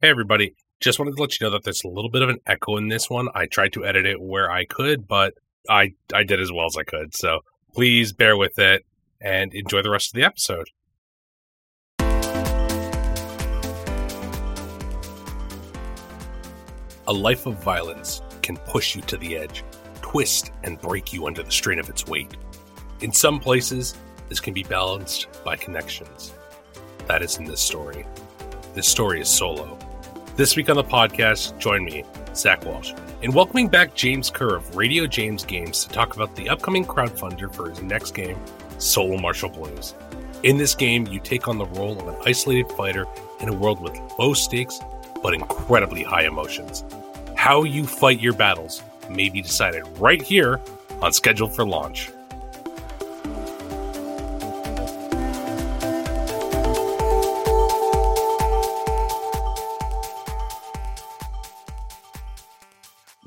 Hey, everybody. Just wanted to let you know that there's a little bit of an echo in this one. I tried to edit it where I could, but I, I did as well as I could. So please bear with it and enjoy the rest of the episode. A life of violence can push you to the edge, twist and break you under the strain of its weight. In some places, this can be balanced by connections. That is in this story. This story is solo. This week on the podcast, join me, Zach Walsh, in welcoming back James Kerr of Radio James Games to talk about the upcoming crowdfunder for his next game, Solo Martial Blues. In this game, you take on the role of an isolated fighter in a world with low stakes but incredibly high emotions. How you fight your battles may be decided right here on Scheduled for Launch.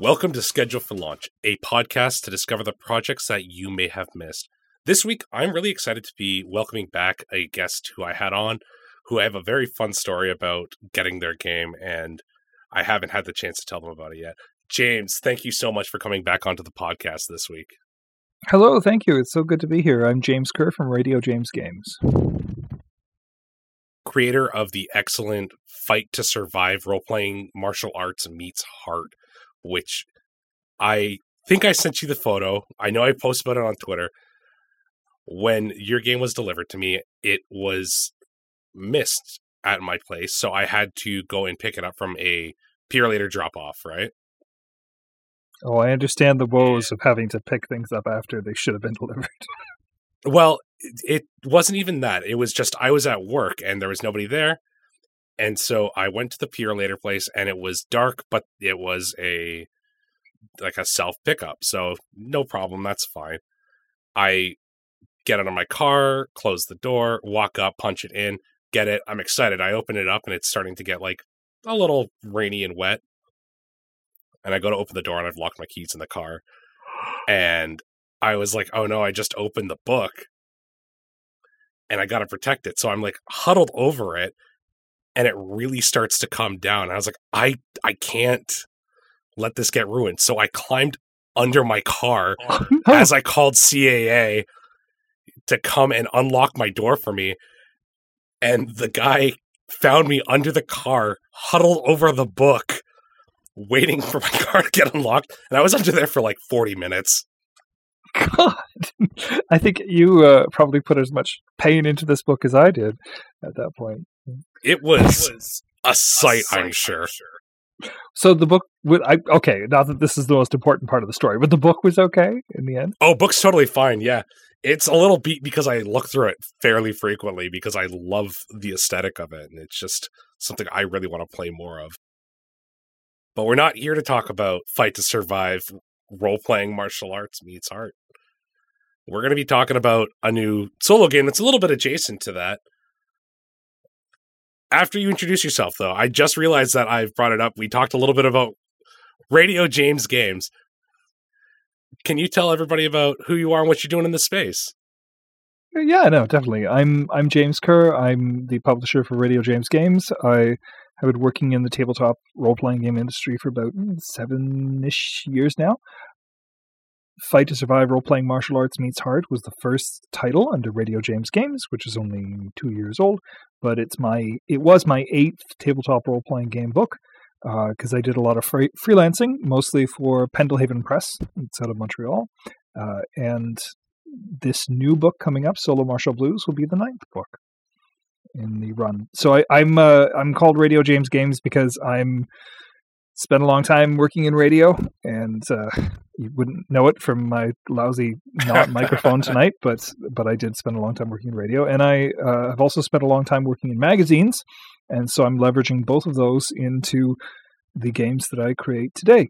Welcome to Scheduled for Launch, a podcast to discover the projects that you may have missed. This week, I'm really excited to be welcoming back a guest who I had on, who I have a very fun story about getting their game, and I haven't had the chance to tell them about it yet. James, thank you so much for coming back onto the podcast this week. Hello, thank you. It's so good to be here. I'm James Kerr from Radio James Games. Creator of the excellent Fight to Survive role playing martial arts meets heart which I think I sent you the photo. I know I posted about it on Twitter. When your game was delivered to me, it was missed at my place, so I had to go and pick it up from a Purolator drop off, right? Oh, I understand the woes of having to pick things up after they should have been delivered. well, it wasn't even that. It was just I was at work and there was nobody there. And so I went to the Purolator place and it was dark, but it was a like a self pickup. So no problem, that's fine. I get out of my car, close the door, walk up, punch it in, get it. I'm excited. I open it up and it's starting to get like a little rainy and wet. And I go to open the door and I've locked my keys in the car. And I was like, oh no, I just opened the book and I got to protect it. So I'm like huddled over it and it really starts to come down. And I was like, I I can't let this get ruined. So I climbed under my car oh, as I called CAA to come and unlock my door for me. And the guy found me under the car, huddled over the book, waiting for my car to get unlocked. And I was under there for like 40 minutes. God, I think you uh, probably put as much pain into this book as I did at that point. It was, it was a, sight, a sight, I'm sure. I'm sure. So the book, would, I, okay, not that this is the most important part of the story, but the book was okay in the end. Oh, book's totally fine. Yeah, it's a little beat because I look through it fairly frequently because I love the aesthetic of it, and it's just something I really want to play more of. But we're not here to talk about Fight to Survive role playing martial arts meets art. We're going to be talking about a new solo game that's a little bit adjacent to that after you introduce yourself, though, I just realized that I've brought it up. We talked a little bit about Radio James Games. Can you tell everybody about who you are and what you're doing in this space? Uh, yeah, no, definitely. I'm I'm James Kerr. I'm the publisher for Radio James Games. I have been working in the tabletop role playing game industry for about seven ish years now. Fight to Survive Role Playing Martial Arts Meets Heart was the first title under Radio James Games, which is only two years old, but it's my it was my eighth tabletop role playing game book because uh, I did a lot of free- freelancing, mostly for Pendelhaven Press. It's out of Montreal, uh, and this new book coming up, Solo Martial Blues, will be the ninth book in the run. So I, I'm uh, I'm called Radio James Games because I'm spent a long time working in radio, and uh, you wouldn't know it from my lousy not microphone tonight, but but I did spend a long time working in radio, and I uh, have also spent a long time working in magazines, and so I'm leveraging both of those into the games that I create today.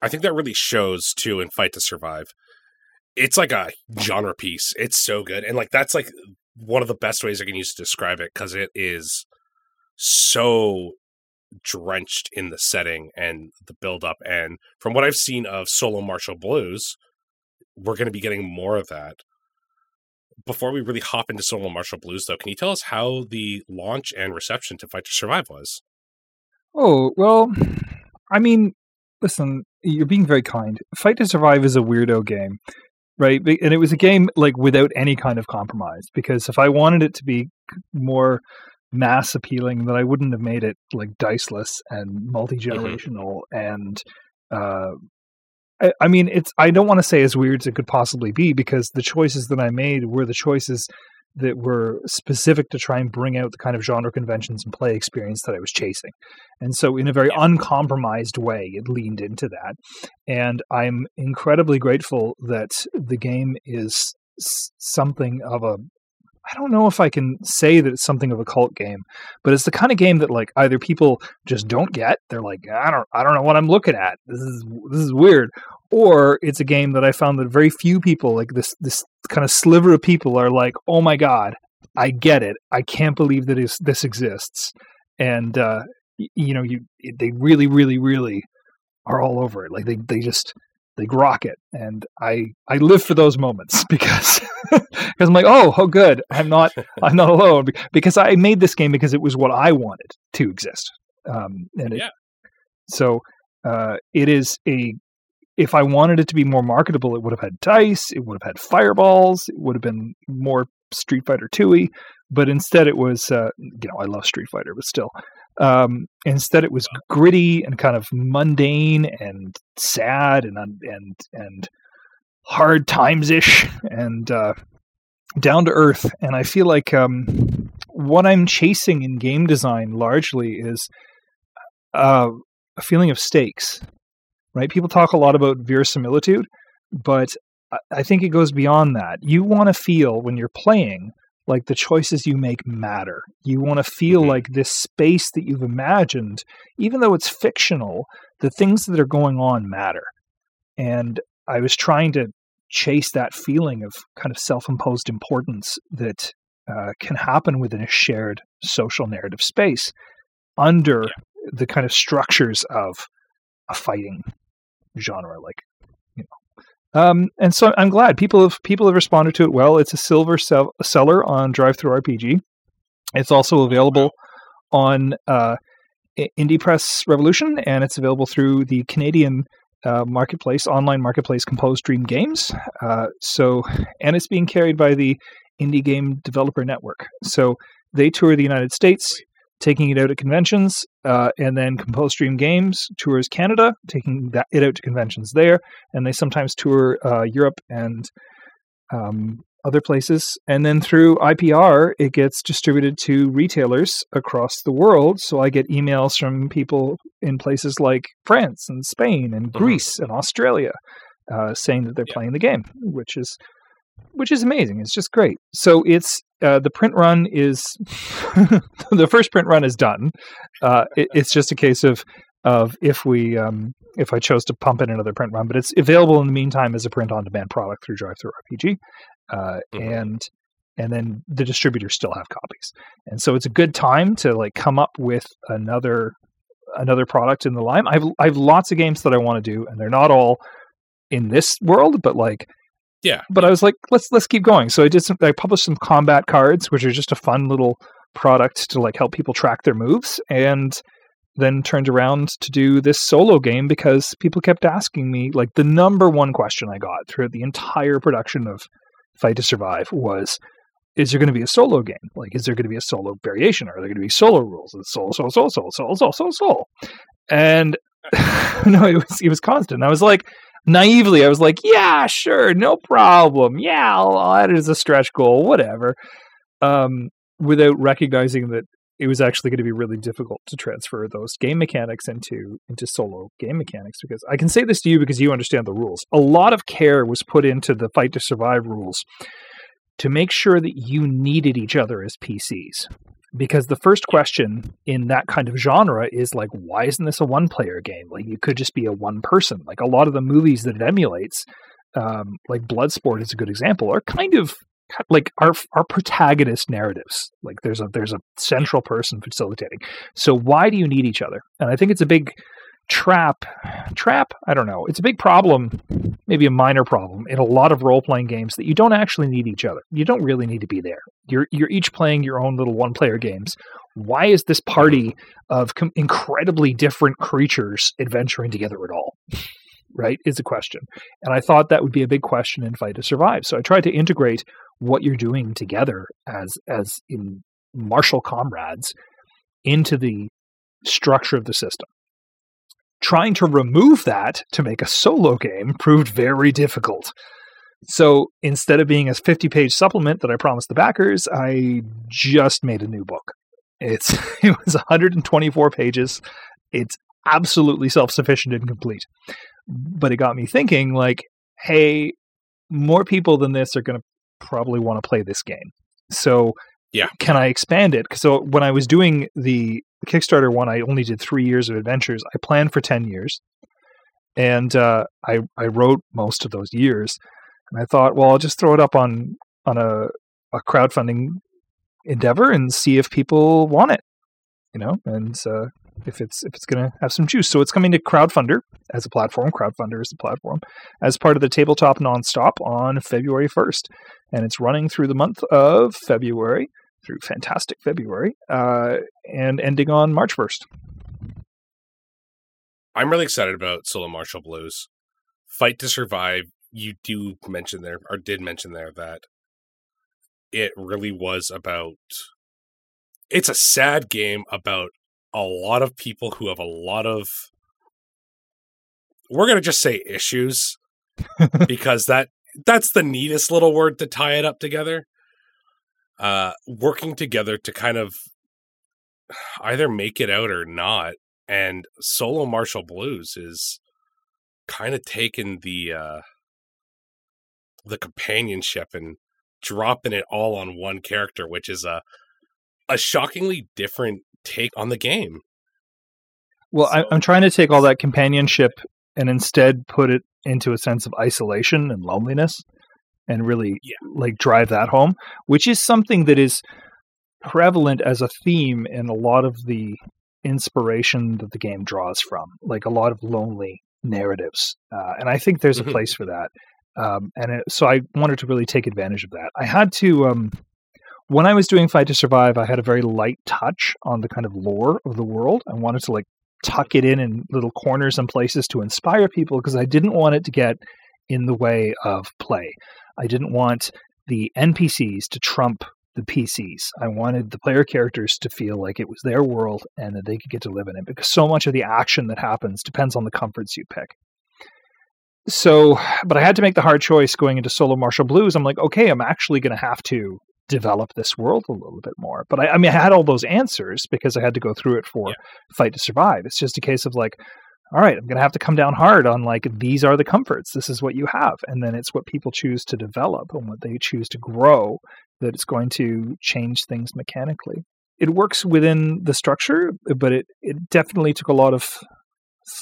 I think that really shows too in Fight to Survive. It's like a genre piece. It's so good, and like that's like one of the best ways I can use to describe it because it is so drenched in the setting and the build up. And from what I've seen of Solo Martial Blues, we're going to be getting more of that. before we really hop into Solo Martial Blues, though, can you tell us how the launch and reception to Fight to Survive was? Oh well, I mean, listen, you're being very kind. Fight to Survive is a weirdo game, right? And it was a game like without any kind of compromise because if I wanted it to be more mass appealing, that I wouldn't have made it like diceless and multi generational mm-hmm. and. Uh, I, I mean, it's. I don't want to say as weird as it could possibly be because the choices that I made were the choices that were specific to try and bring out the kind of genre conventions and play experience that I was chasing. And so, in a very uncompromised way, it leaned into that. And I'm incredibly grateful that the game is something of a I don't know if I can say that it's something of a cult game, but it's the kind of game that like either people just don't get, they're like, I don't I don't know what I'm looking at. This is this is weird. Or it's a game that I found that very few people, like this this kind of sliver of people are like, "Oh my god, I get it. I can't believe that is, this exists." And uh you know, you they really really really are all over it. Like they they just they grok it. And i i live for those moments because because i'm like oh oh good. I'm not i'm not alone. Because i made this game because it was what i wanted to exist. Um and it, yeah. so uh it is a if i wanted it to be more marketable it would have had dice it would have had fireballs it would have been more street fighter 2 but instead it was uh you know i love street fighter but still um, instead, it was gritty and kind of mundane and sad and and and hard times ish and uh, down to earth. And I feel like um, what I'm chasing in game design largely is uh, a feeling of stakes. Right? People talk a lot about verisimilitude, but I think it goes beyond that. You want to feel when you're playing like the choices you make matter. You want to feel mm-hmm. like this space that you've imagined, even though it's fictional, the things that are going on matter. And I was trying to chase that feeling of kind of self imposed importance that uh, can happen within a shared social narrative space under yeah. the kind of structures of a fighting genre like um, and so I'm glad people have people have responded to it well. It's a silver sell- seller on DriveThruRPG. It's also available on uh, Indie Press Revolution, and it's available through the Canadian uh, marketplace, online marketplace, Composed Dream Games. Uh, so, and it's being carried by the Indie Game Developer Network. So they tour the United States taking it out at conventions, uh, and then Composed Dream Games tours Canada, taking that, it out to conventions there, and they sometimes tour uh, Europe and um, other places. And then through IPR, it gets distributed to retailers across the world. So I get emails from people in places like France and Spain and mm-hmm. Greece and Australia uh, saying that they're yeah. playing the game, which is which is amazing. It's just great. So it's uh, the print run is the first print run is done. Uh, it, it's just a case of of if we um, if I chose to pump in another print run, but it's available in the meantime as a print on demand product through DriveThruRPG, uh, mm-hmm. and and then the distributors still have copies, and so it's a good time to like come up with another another product in the line. I've I've lots of games that I want to do, and they're not all in this world, but like yeah. But I was like, let's let's keep going. So I did some I published some combat cards, which are just a fun little product to like help people track their moves and then turned around to do this solo game because people kept asking me like the number one question I got throughout the entire production of Fight to Survive was is there going to be a solo game? Like, is there going to be a solo variation? Are there going to be solo rules? It's solo, solo, solo, solo, solo, solo, solo. And no, it was it was constant. I was like, naively, I was like, yeah, sure, no problem. Yeah, I'll, I'll add it as a stretch goal, whatever. Um, without recognizing that it was actually going to be really difficult to transfer those game mechanics into into solo game mechanics because I can say this to you because you understand the rules. A lot of care was put into the fight to survive rules to make sure that you needed each other as PCs because the first question in that kind of genre is like why isn't this a one player game? Like you could just be a one person. Like a lot of the movies that it emulates um, like bloodsport is a good example are kind of like our our protagonist narratives. Like there's a there's a central person facilitating. So why do you need each other? And i think it's a big trap. Trap? I don't know. It's a big problem maybe a minor problem in a lot of role-playing games that you don't actually need each other. You don't really need to be there. You're you're each playing your own little one player games. Why is this party of com- incredibly different creatures adventuring together at all? Right? Is a question. And i thought that would be a big question in fight to survive. So i tried to integrate what you're doing together as as in martial comrades into the structure of the system trying to remove that to make a solo game proved very difficult. So instead of being a 50 page supplement that I promised the backers, I just made a new book. It's it was 124 pages. It's absolutely self-sufficient and complete. But it got me thinking like, hey, more people than this are going to probably want to play this game. So yeah. Can I expand it? So when I was doing the Kickstarter one, I only did three years of adventures. I planned for 10 years. And uh, I, I wrote most of those years. And I thought, well, I'll just throw it up on, on a, a crowdfunding endeavor and see if people want it, you know, and uh, if it's if it's going to have some juice. So it's coming to Crowdfundr as a platform. Crowdfundr is the platform as part of the Tabletop Nonstop on February 1st, and it's running through the month of February through fantastic February uh, and ending on March 1st. I'm really excited about Solo Martial Blues. Fight to Survive, you do mention there, or did mention there, that it really was about. It's a sad game about a lot of people who have a lot of. We're going to just say issues because that that's the neatest little word to tie it up together uh, working together to kind of either make it out or not. And solo martial blues is kind of taking the uh, the companionship and dropping it all on one character, which is a a shockingly different take on the game. Well, so, I'm trying to take all that companionship and instead put it into a sense of isolation and loneliness and really yeah. like drive that home, which is something that is prevalent as a theme in a lot of the inspiration that the game draws from, like a lot of lonely narratives. Uh, and I think there's a mm-hmm. place for that. Um, and it, so I wanted to really take advantage of that. I had to, um, when I was doing Fight to Survive, I had a very light touch on the kind of lore of the world. I wanted to like tuck it in in little corners and places to inspire people because I didn't want it to get in the way of play. I didn't want the NPCs to trump the PCs. I wanted the player characters to feel like it was their world and that they could get to live in it because so much of the action that happens depends on the comforts you pick. So, but I had to make the hard choice going into Solo Martial Blues. I'm like, okay, I'm actually going to have to develop this world a little bit more. But I, I, mean, I had all those answers because I had to go through it for yeah. Fight to Survive. It's just a case of like, all right, I'm going to have to come down hard on like these are the comforts. This is what you have, and then it's what people choose to develop and what they choose to grow that it's going to change things mechanically. It works within the structure, but it it definitely took a lot of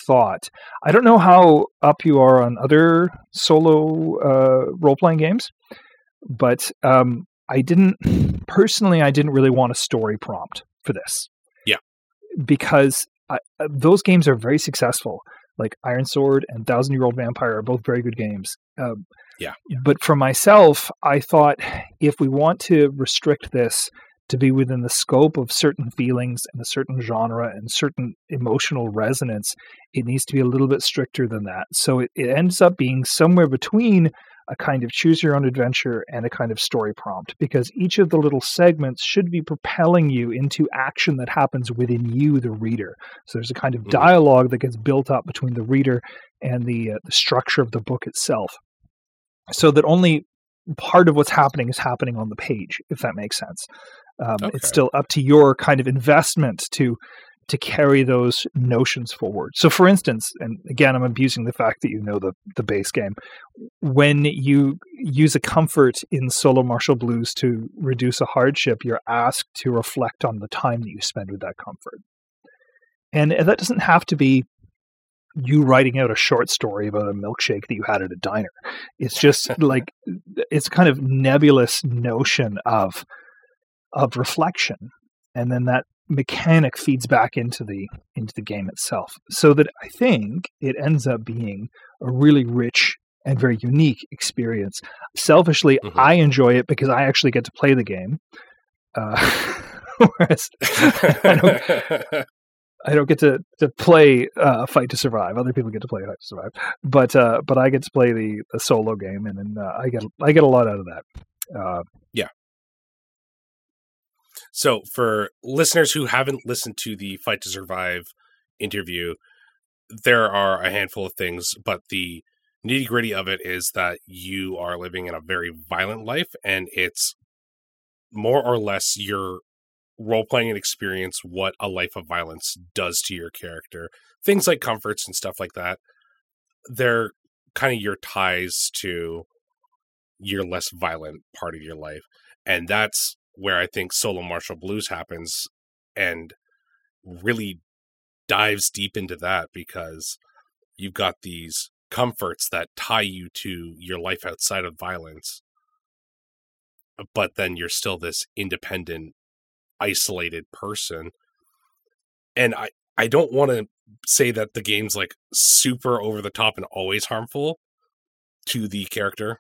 thought. I don't know how up you are on other solo uh, role playing games, but um, I didn't personally. I didn't really want a story prompt for this. Yeah, because I, uh, those games are very successful. Like Ironsworn and Thousand Year Old Vampire are both very good games. Um, yeah. But for myself, I thought if we want to restrict this to be within the scope of certain feelings and a certain genre and certain emotional resonance, it needs to be a little bit stricter than that. So it, it ends up being somewhere between a kind of choose your own adventure and a kind of story prompt because each of the little segments should be propelling you into action that happens within you, the reader. So there's a kind of mm-hmm. dialogue that gets built up between the reader and the, uh, the structure of the book itself. So that only part of what's happening is happening on the page, if that makes sense. Um, okay. It's still up to your kind of investment to to carry those notions forward. So, for instance, and again, I'm abusing the fact that you know the, the base game. When you use a comfort in solo martial blues to reduce a hardship, you're asked to reflect on the time that you spend with that comfort. And that doesn't have to be you writing out a short story about a milkshake that you had at a diner. It's just like it's kind of nebulous notion of of reflection and then that mechanic feeds back into the into the game itself so that i think it ends up being a really rich and very unique experience selfishly Mhm. i enjoy it because i actually get to play the game uh, whereas I don't, I don't get to, to play uh, Fight to Survive. Other people get to play Fight to Survive, but uh, but I get to play the, the solo game, and, then uh, I get I get a lot out of that. Uh, So, for listeners who haven't listened to the Fight to Survive interview, there are a handful of things, but the nitty gritty of it is that you are living in a very violent life, and it's more or less your role playing and experience what a life of violence does to your character. Things like comforts and stuff like that, they're kind of your ties to your less violent part of your life. And that's where I think Solo Martial Blues happens and really dives deep into that because you've got these comforts that tie you to your life outside of violence. But then you're still this independent, isolated person. And I, I don't want to say that the game's like super over the top and always harmful to the character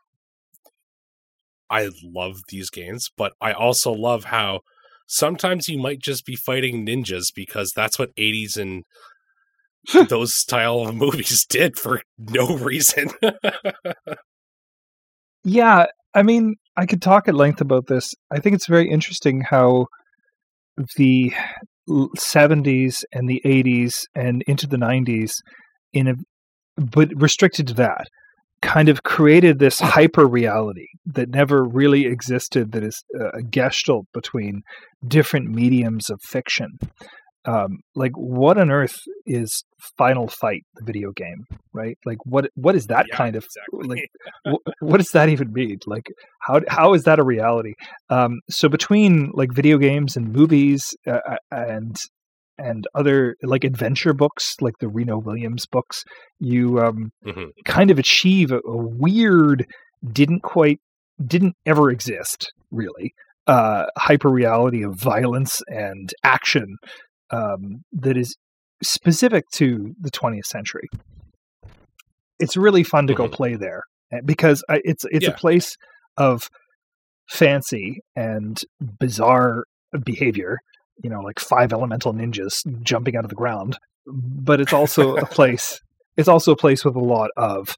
I love these games, but I also love how sometimes you might just be fighting ninjas because that's what 80s and those style of movies did for no reason. yeah, I mean, I could talk at length about this. I think it's very interesting how the 70s and the 80s and into the 90s in a but restricted to that kind of created this hyper reality that never really existed that is a gestalt between different mediums of fiction. Um, like what on earth is final fight the video game right? Like what what is that Yeah, kind of exactly. like wh- what does that even mean like how how is that a reality? Um so between like video games and movies uh, uh, and and other like adventure books like the Remo Williams books you um Mhm. kind of achieve a, a weird didn't quite didn't ever exist really uh hyper reality of violence and action um that is specific to the 20th century it's really fun to go Mhm. play there uh, because I, it's it's Yeah. a place of fancy and bizarre behavior you know like five elemental ninjas jumping out of the ground. But it's also a place it's also a place with a lot of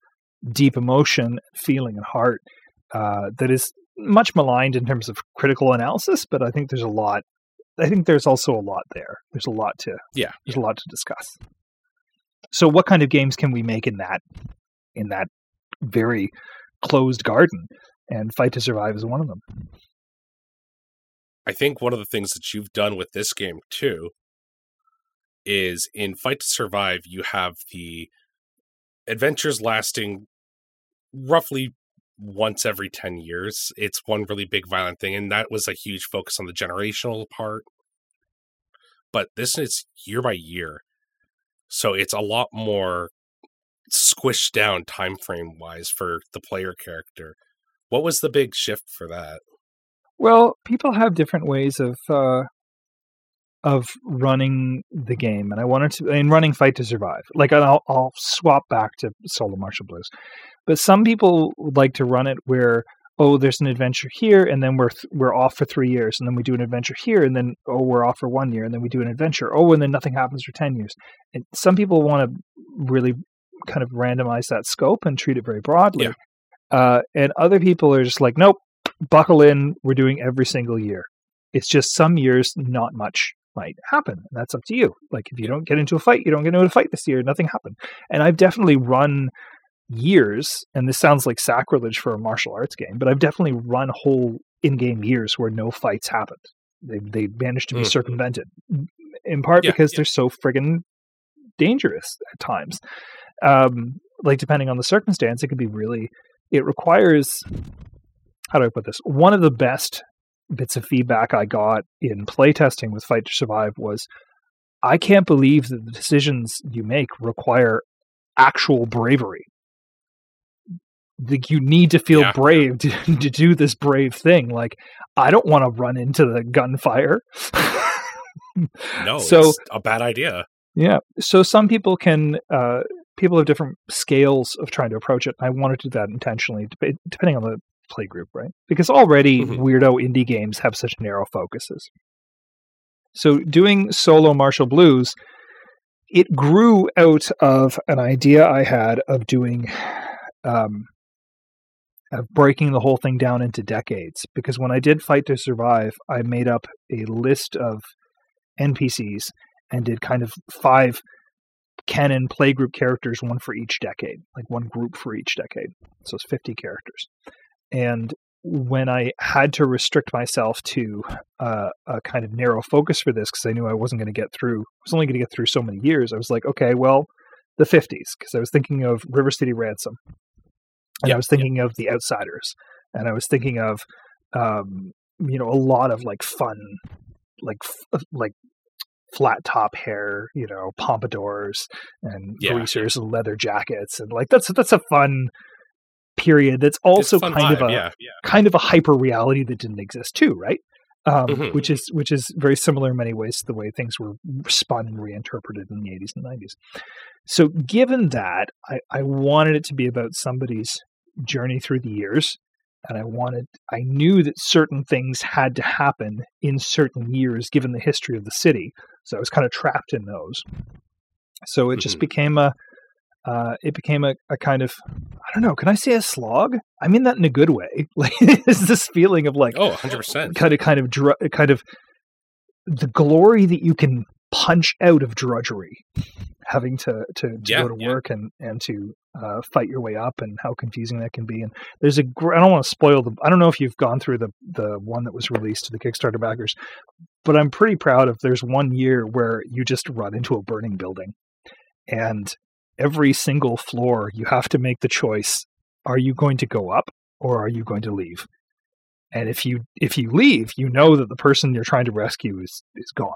deep emotion feeling and heart uh, that is much maligned in terms of critical analysis but i think there's a lot i think there's also a lot there. There's a lot to Yeah, there's a lot to discuss. So what kind of games can we make in that in that very closed garden and fight to survive is one of them I think one of the things that you've done with this game too is in Fight to Survive, you have the adventures lasting roughly once every 10 years. It's one really big violent thing, and that was a huge focus on the generational part. But this is year by year. So it's a lot more squished down time frame wise for the player character. What was the big shift for that? Well, people have different ways of uh, of running the game, and I wanted to in running Fight to Survive. Like, I'll, I'll swap back to Solo Martial Blues, but some people would like to run it where oh, there's an adventure here, and then we're th- we're off for three years, and then we do an adventure here, and then oh, we're off for one year, and then we do an adventure. Oh, and then nothing happens for ten years. And some people want to really kind of randomize that scope and treat it very broadly. Yeah. Uh, and other people are just like, nope, buckle in. We're doing every single year. It's just some years not much might happen. And that's up to you. Like if you don't get into a fight, you don't get into a fight this year. Nothing happened. And I've definitely run years, and this sounds like sacrilege for a martial arts game, but I've definitely run whole in-game years where no fights happened. They they managed to be Mhm. circumvented, in part Yeah, because yeah. they're so friggin' dangerous at times. Um, like depending on the circumstance, it could be really. It requires how do I put this? One of the best bits of feedback I got in playtesting with Fight to Survive was I can't believe that the decisions you make require actual bravery. Like you need to feel Yeah. brave to, to do this brave thing. Like I don't want to run into the gunfire. No, So- it's a bad idea. Yeah. So some people can, uh, people have different scales of trying to approach it. I wanted to do that intentionally, depending on the play group, right? Because already Mhm. weirdo indie games have such narrow focuses. So doing solo Martial Blues, it grew out of an idea I had of doing, um, of breaking the whole thing down into decades. Because when I did Fight to Survive, I made up a list of NPCs and did kind of five canon playgroup characters, one for each decade, like one group for each decade. So it's 50 characters. And when I had to restrict myself to uh, a kind of narrow focus for this, because I knew I wasn't going to get through, I was only going to get through so many years, I was like, okay, well, the 50s, because I was thinking of River City Ransom. And Yep, I was thinking of The Outsiders. And I was thinking of, um, you know, a lot of like fun, like, f- like flat top hair, you know, pompadours and Yeah, greasers and leather jackets, and like that's that's a fun period. That's also It's a fun kind of a yeah. kind of a hyper reality that didn't exist too, right? Um, Mhm. Which is which is very similar in many ways to the way things were spun and reinterpreted in the 80s and 90s. So, given that, I, I wanted it to be about somebody's journey through the years, and I wanted I knew that certain things had to happen in certain years given the history of the city. So I was kind of trapped in those. So it just Mhm. became a uh, it became a, a kind of I don't know. Can I say a slog? I mean that in a good way. Like it's this feeling of like Oh, 100%. kind of kind of dr- kind of the glory that you can punch out of drudgery, having to to, to Yeah, go to yeah. work and and to uh, fight your way up, and how confusing that can be. And there's a gr- I don't want to spoil the I don't know if you've gone through the the one that was released to the Kickstarter backers, but I'm pretty proud of. There's one year where you just run into a burning building, and every single floor you have to make the choice: are you going to go up or are you going to leave? and if you if you leave you know that the person you're trying to rescue is is gone.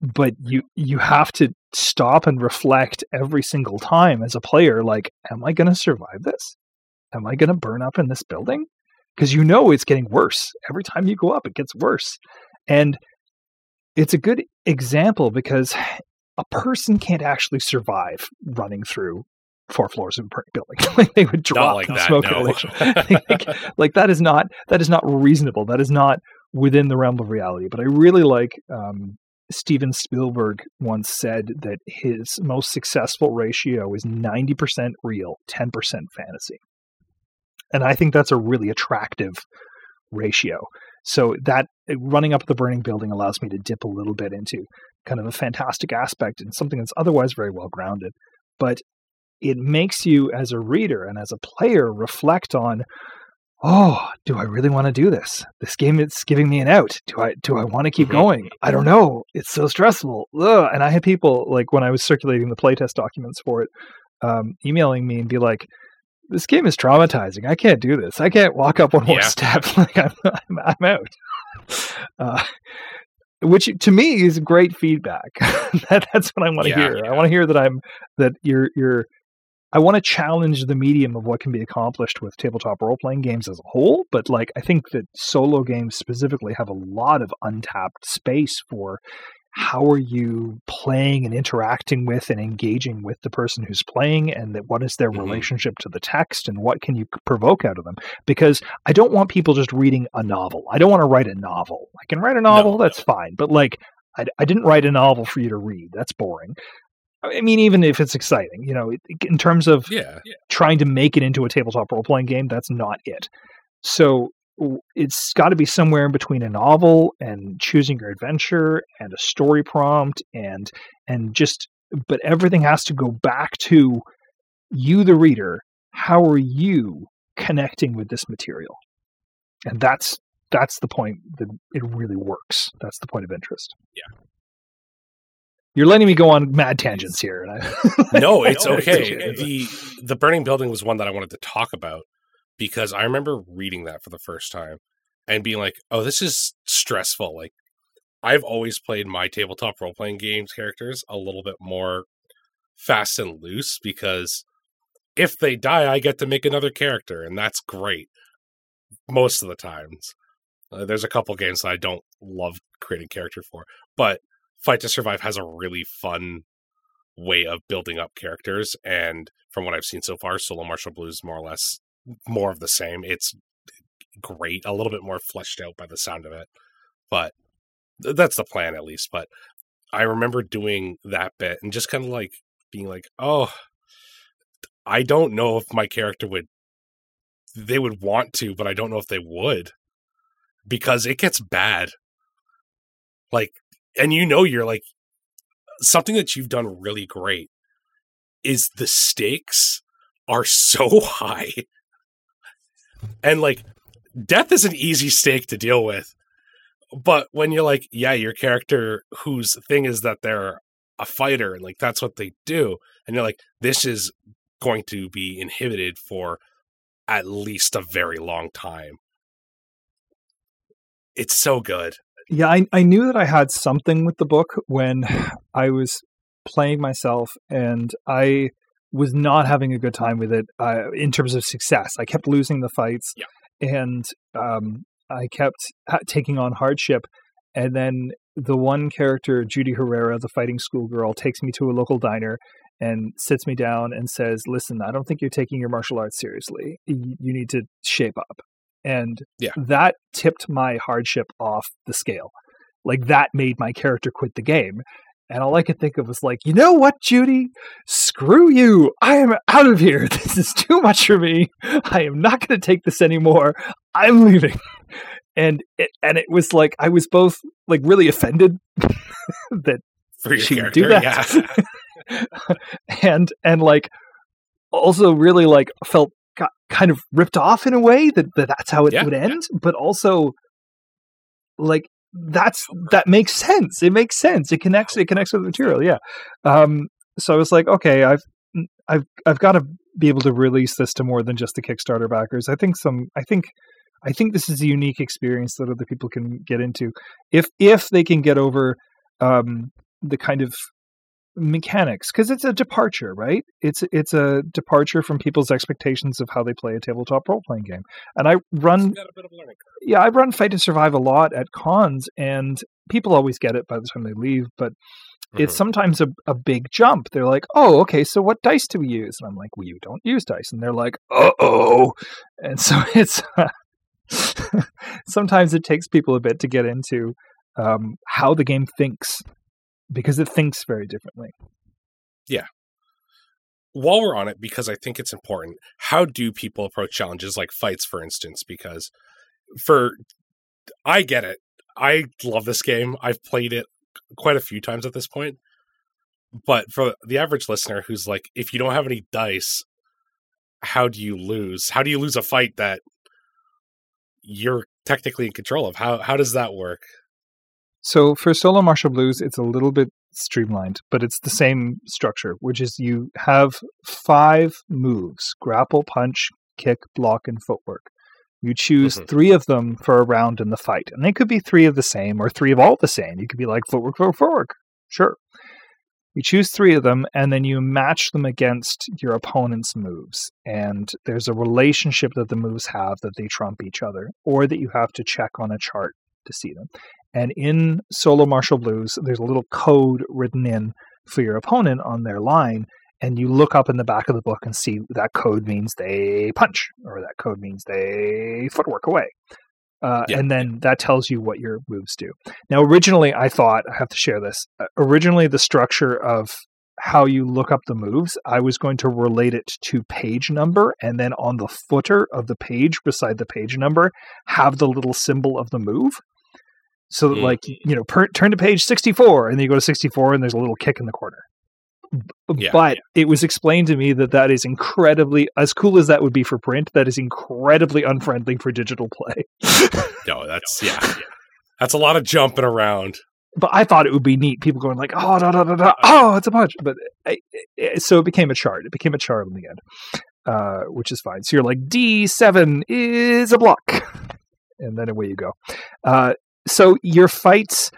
But you you have to stop and reflect every single time as a player like am i going to survive this? Am i going to burn up in this building? Because you know it's getting worse. Every time you go up it gets worse. And it's a good example because a person can't actually survive running through four floors of a burning building like they would drop Not like in that, smoke no. like, like that is not that is not reasonable. That is not within the realm of reality. But I really like um, Steven Spielberg once said that his most successful ratio is ninety percent real, ten percent fantasy, and I think that's a really attractive ratio. So that uh, running up the burning building allows me to dip a little bit into kind of a fantastic aspect and something that's otherwise very well grounded, but it makes you as a reader and as a player reflect on oh do i really want to do this? This game is giving me an out. Do i do i want to keep Mhm. going? I don't know. It's so stressful. Ugh. and i had people like when i was circulating the playtest documents for it um, emailing me and be like this game is traumatizing. I can't do this. I can't walk up one more Yeah. step. Like i'm, I'm, I'm out. Uh, which to me is great feedback. That, that's what i want to Yeah, hear. I want to hear that i'm that you're you're I want to challenge the medium of what can be accomplished with tabletop role playing games as a whole, but like I think that solo games specifically have a lot of untapped space for how are you playing and interacting with and engaging with the person who's playing and that what is their Mhm. relationship to the text and what can you provoke out of them because i don't want people just reading a novel i don't want to write a novel i can write a novel no. that's fine but like I, I didn't write a novel for you to read that's boring i mean even if it's exciting you know in terms of Yeah. trying to make it into a tabletop role playing game. That's not it. So it's got to be somewhere in between a novel and choosing your adventure and a story prompt and and just but everything has to go back to you the reader how are you connecting with this material and that's that's the point that it really works that's the point of interest Yeah. you're letting me go on mad tangents here and I, No, it's okay. The the burning building was one that I wanted to talk about because I remember reading that for the first time and being like, "Oh, this is stressful." Like I've always played my tabletop role playing games characters a little bit more fast and loose because if they die, I get to make another character, and that's great most of the times. Uh, there's a couple games that I don't love creating character for, but Fight to Survive has a really fun way of building up characters, and from what I've seen so far, Solo Martial Blues more or less more of the same. It's great, a little bit more fleshed out by the sound of it, but th- that's the plan at least. But I remember doing that bit and just kind of like being like, oh, I don't know if my character would, they would want to, but I don't know if they would because it gets bad. Like, and you know, you're like, something that you've done really great is the stakes are so high. And like, death is an easy stake to deal with. But when you're like, yeah, your character whose thing is that they're a fighter and like that's what they do, and you're like, this is going to be inhibited for at least a very long time. It's so good. Yeah, I, I knew that I had something with the book when I was playing myself and I was not having a good time with it uh, in terms of success. I kept losing the fights yeah. and um, I kept taking on hardship. And then the one character, Judy Herrera, the fighting schoolgirl, takes me to a local diner and sits me down and says, Listen, I don't think you're taking your martial arts seriously. You need to shape up. And yeah. that tipped my hardship off the scale. Like that made my character quit the game. And all I could think of was like, you know what, Judy? Screw you. I am out of here. This is too much for me. I am not going to take this anymore. I'm leaving. And it, and it was like I was both like really offended that she character, do that. yeah. and and like also really like felt got kind of ripped off in a way that, that that's how it Yeah, would yeah. end, but also like that's that makes sense. It makes sense. It connects. It connects with the material. Yeah. Um. So I was like, okay, I've I've I've got to be able to release this to more than just the Kickstarter backers. I think some. I think. I think this is a unique experience that other people can get into if if they can get over um, the kind of mechanics because it's a departure right it's it's a departure from people's expectations of how they play a tabletop role playing game and i run It's got a bit of a learning curve. yeah, I run Fight to Survive a lot at cons, and people always get it by the time they leave. But it's Mhm. sometimes a, a big jump. They're like, "Oh, okay, so what dice do we use?" And I'm like, "Well, you don't use dice." And they're like, "Uh oh," and so it's sometimes it takes people a bit to get into um, how the game thinks because it thinks very differently. Yeah. While we're on it, because I think it's important, how do people approach challenges like fights, for instance? Because for I get it. I love this game. I've played it quite a few times at this point. But for the average listener who's like, if you don't have any dice, how do you lose? How do you lose a fight that you're technically in control of? How how does that work? So for solo martial blues, it's a little bit streamlined, but it's the same structure, which is you have five moves: grapple, punch, kick, block, and footwork. You choose Mhm. three of them for a round in the fight, and they could be three of the same or three of all the same. You could be like footwork, footwork, footwork. Sure. You choose three of them, and then you match them against your opponent's moves. And there's a relationship that the moves have that they trump each other, or that you have to check on a chart to see them. And in solo martial blues, there's a little code written in for your opponent on their line, and you look up in the back of the book and see that code means they punch, or that code means they footwork away. Uh, Yeah. And then that tells you what your moves do. Now, originally, I thought I have to share this. Uh, originally, the structure of how you look up the moves, I was going to relate it to page number, and then on the footer of the page, beside the page number, have the little symbol of the move. So that, Mm. like, you know, per, turn to page 64, and then you go to 64, and there's a little kick in the corner. Yeah, but it was explained to me that that is incredibly, as cool as that would be for print, that is incredibly unfriendly for digital play. No, that's yeah. That's a lot of jumping around. But I thought it would be neat. People going like, "Oh, da, da, da, da, oh, it's a punch!" But I, it, so it became a chart. It became a chart in the end, uh, which is fine. So you're like, D seven is a block, and then away you go. Uh, so your fights,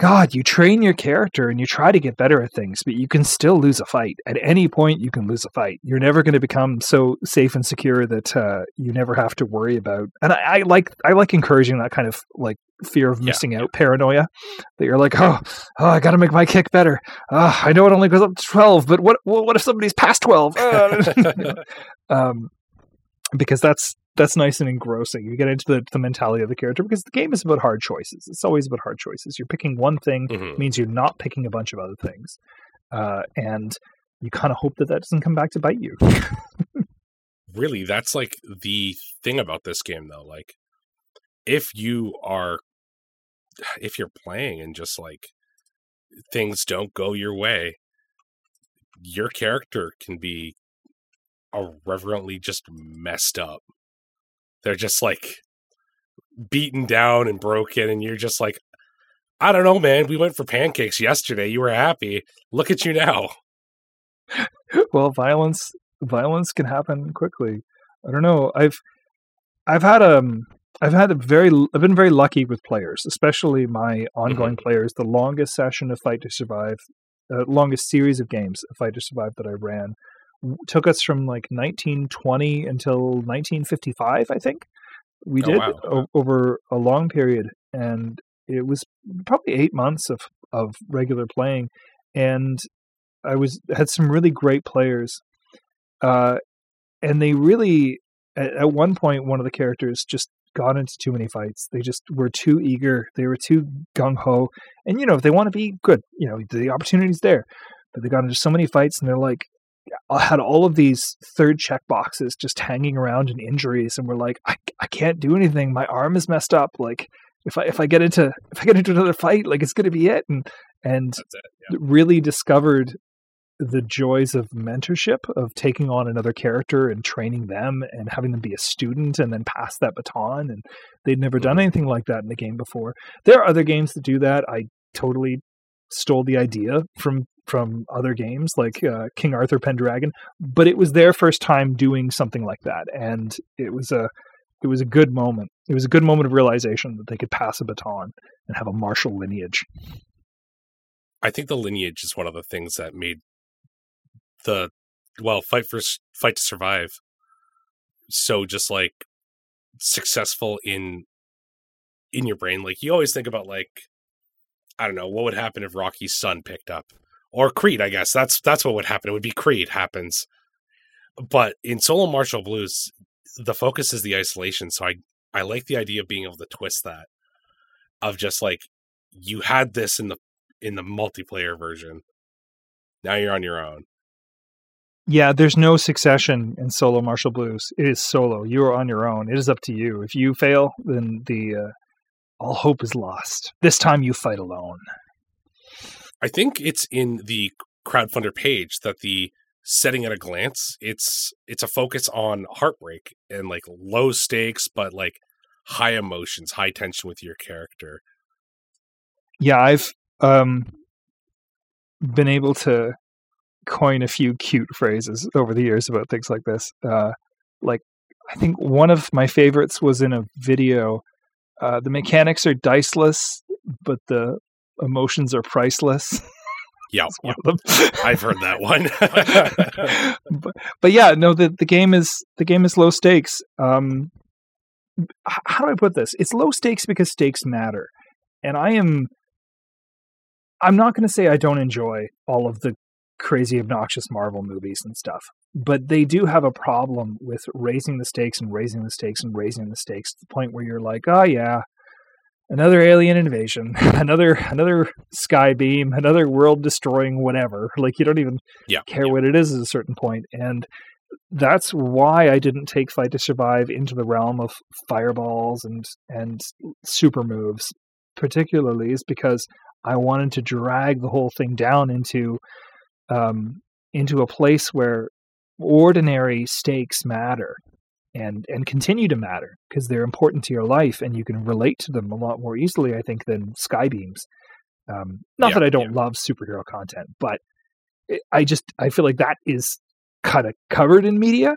God, you train your character and you try to get better at things, but you can still lose a fight. At any point, you can lose a fight. You're never going to become so safe and secure that uh, you never have to worry about. And I, I, like I like encouraging that kind of like fear of missing yeah. out paranoia. That you're like, oh, oh I got to make my kick better. Uh, I know it only goes up to twelve, but what what if somebody's past twelve? um, because that's that's nice and engrossing. You get into the, the mentality of the character because the game is about hard choices. It's always about hard choices. You're picking one thing mm-hmm. means you're not picking a bunch of other things, uh, and you kind of hope that that doesn't come back to bite you. really, that's like the thing about this game, though. Like, if you are, if you're playing and just like things don't go your way, your character can be irreverently just messed up they're just like beaten down and broken and you're just like I don't know, man. We went for pancakes yesterday. You were happy. Look at you now. well, violence violence can happen quickly. I don't know. I've I've had um I've had a very I've been very lucky with players, especially my ongoing mm-hmm. players. The longest session of Fight to Survive, uh, longest series of games of Fight to Survive that I ran took us from like 1920 until 1955, I think. We oh, did wow. o- over a long period, and it was probably eight months of of regular playing, and I was had some really great players, uh, and they really at, at one point one of the characters just got into too many fights. They just were too eager. They were too gung ho, and you know if they want to be good, you know the opportunity's there, but they got into so many fights, and they're like, had all of these third check boxes just hanging around in injuries, and we're like, I, I can't do anything. My arm is messed up. Like if I if I get into if I get into another fight, like it's gonna be it. And and it, yeah. really discovered the joys of mentorship of taking on another character and training them and having them be a student and then pass that baton and they'd never done mm-hmm. anything like that in the game before there are other games that do that i totally stole the idea from from other games like uh, King Arthur Pendragon, but it was their first time doing something like that, and it was a it was a good moment. It was a good moment of realization that they could pass a baton and have a martial lineage. I think the lineage is one of the things that made the well fight for fight to survive so just like successful in in your brain. Like you always think about like I don't know what would happen if Rocky's son picked up or Creed, I guess. That's that's what would happen. It would be Creed happens. But in solo martial blues, the focus is the isolation. So I I like the idea of being able to twist that of just like you had this in the in the multiplayer version. Now you're on your own. Yeah, there's no succession in solo martial blues. It is solo. You are on your own. It is up to you. If you fail, then the uh, all hope is lost. This time you fight alone. I think it's in the Crowdfundr page that the setting at a glance it's it's a focus on heartbreak and like low stakes but like high emotions high tension with your character. Yeah i've um been able to coin a few cute phrases over the years about things like this. Uh like i think one of my favorites was in a video uh the mechanics are diceless but the emotions are priceless. Yeah, yep. I've heard that one. but, but, yeah, no, the the game is the game is low stakes. Um, how do I put this? It's low stakes because stakes matter, and I am. I'm not going to say I don't enjoy all of the crazy, obnoxious Marvel movies and stuff, but they do have a problem with raising the stakes and raising the stakes and raising the stakes to the point where you're like, oh yeah, another alien invasion, another another sky beam, another world destroying whatever. Like you don't even yeah, care yeah. what it is at a certain point, and that's why I didn't take Fight to Survive into the realm of fireballs and and super moves, particularly is because I wanted to drag the whole thing down into um, into a place where ordinary stakes matter and and continue to matter because they're important to your life and you can relate to them a lot more easily i think than skybeams um, not yeah, that i don't yeah. love superhero content but it, i just i feel like that is kind of covered in media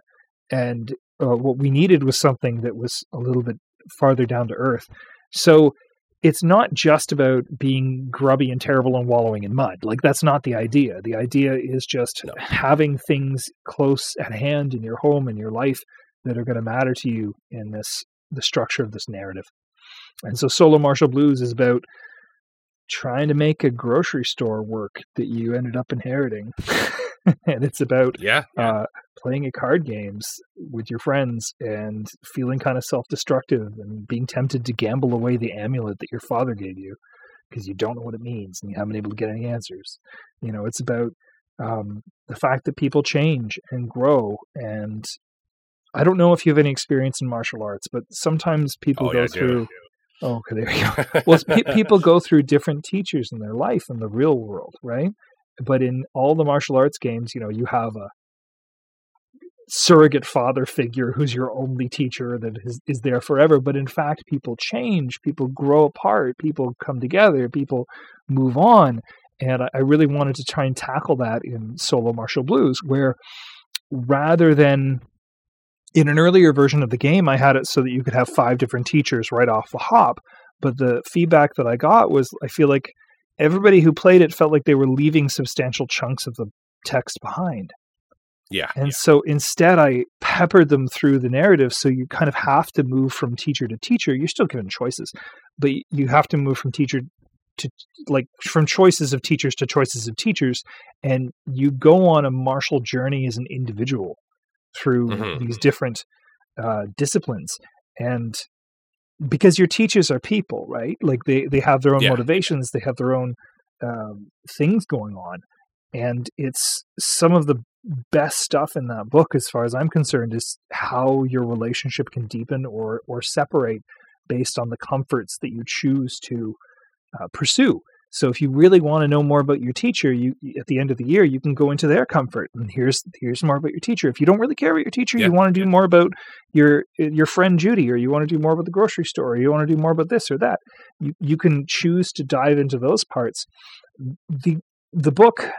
and uh, what we needed was something that was a little bit farther down to earth so it's not just about being grubby and terrible and wallowing in mud. Like that's not the idea. The idea is just No. having things close at hand in your home and your life that are going to matter to you in this the structure of this narrative. And so Solo Martial Blues is about trying to make a grocery store work that you ended up inheriting. and it's about Yeah. uh, playing at card games with your friends and feeling kind of self-destructive and being tempted to gamble away the amulet that your father gave you because you don't know what it means and you haven't been able to get any answers. You know, it's about um, the fact that people change and grow. And I don't know if you have any experience in martial arts, but sometimes people Oh, go yeah, through. Oh, okay, there you go well, pe- people go through different teachers in their life in the real world, right? But in all the martial arts games, you know, you have a surrogate father figure who's your only teacher that is, is there forever. But in fact, people change, people grow apart, people come together, people move on. And I, I really wanted to try and tackle that in Solo Martial Blues, where rather than in an earlier version of the game, I had it so that you could have five different teachers right off the hop. But the feedback that I got was I feel like everybody who played it felt like they were leaving substantial chunks of the text behind. Yeah. And so instead, I peppered them through the narrative. So you kind of have to move from teacher to teacher. You're still given choices, but you have to move from teacher to like from choices of teachers to choices of teachers. And you go on a martial journey as an individual through Mhm. these different uh, disciplines. And because your teachers are people, right? Like they, they have their own Yeah. motivations, they have their own um, things going on. And it's some of the best stuff in that book, as far as I'm concerned, is how your relationship can deepen or or separate based on the comforts that you choose to uh, pursue. So if you really want to know more about your teacher, you at the end of the year you can go into their comfort and here's here's more about your teacher. If you don't really care about your teacher, Yeah, you want to do more about your your friend Judy, or you want to do more about the grocery store, or you want to do more about this or that. You you can choose to dive into those parts. The the book,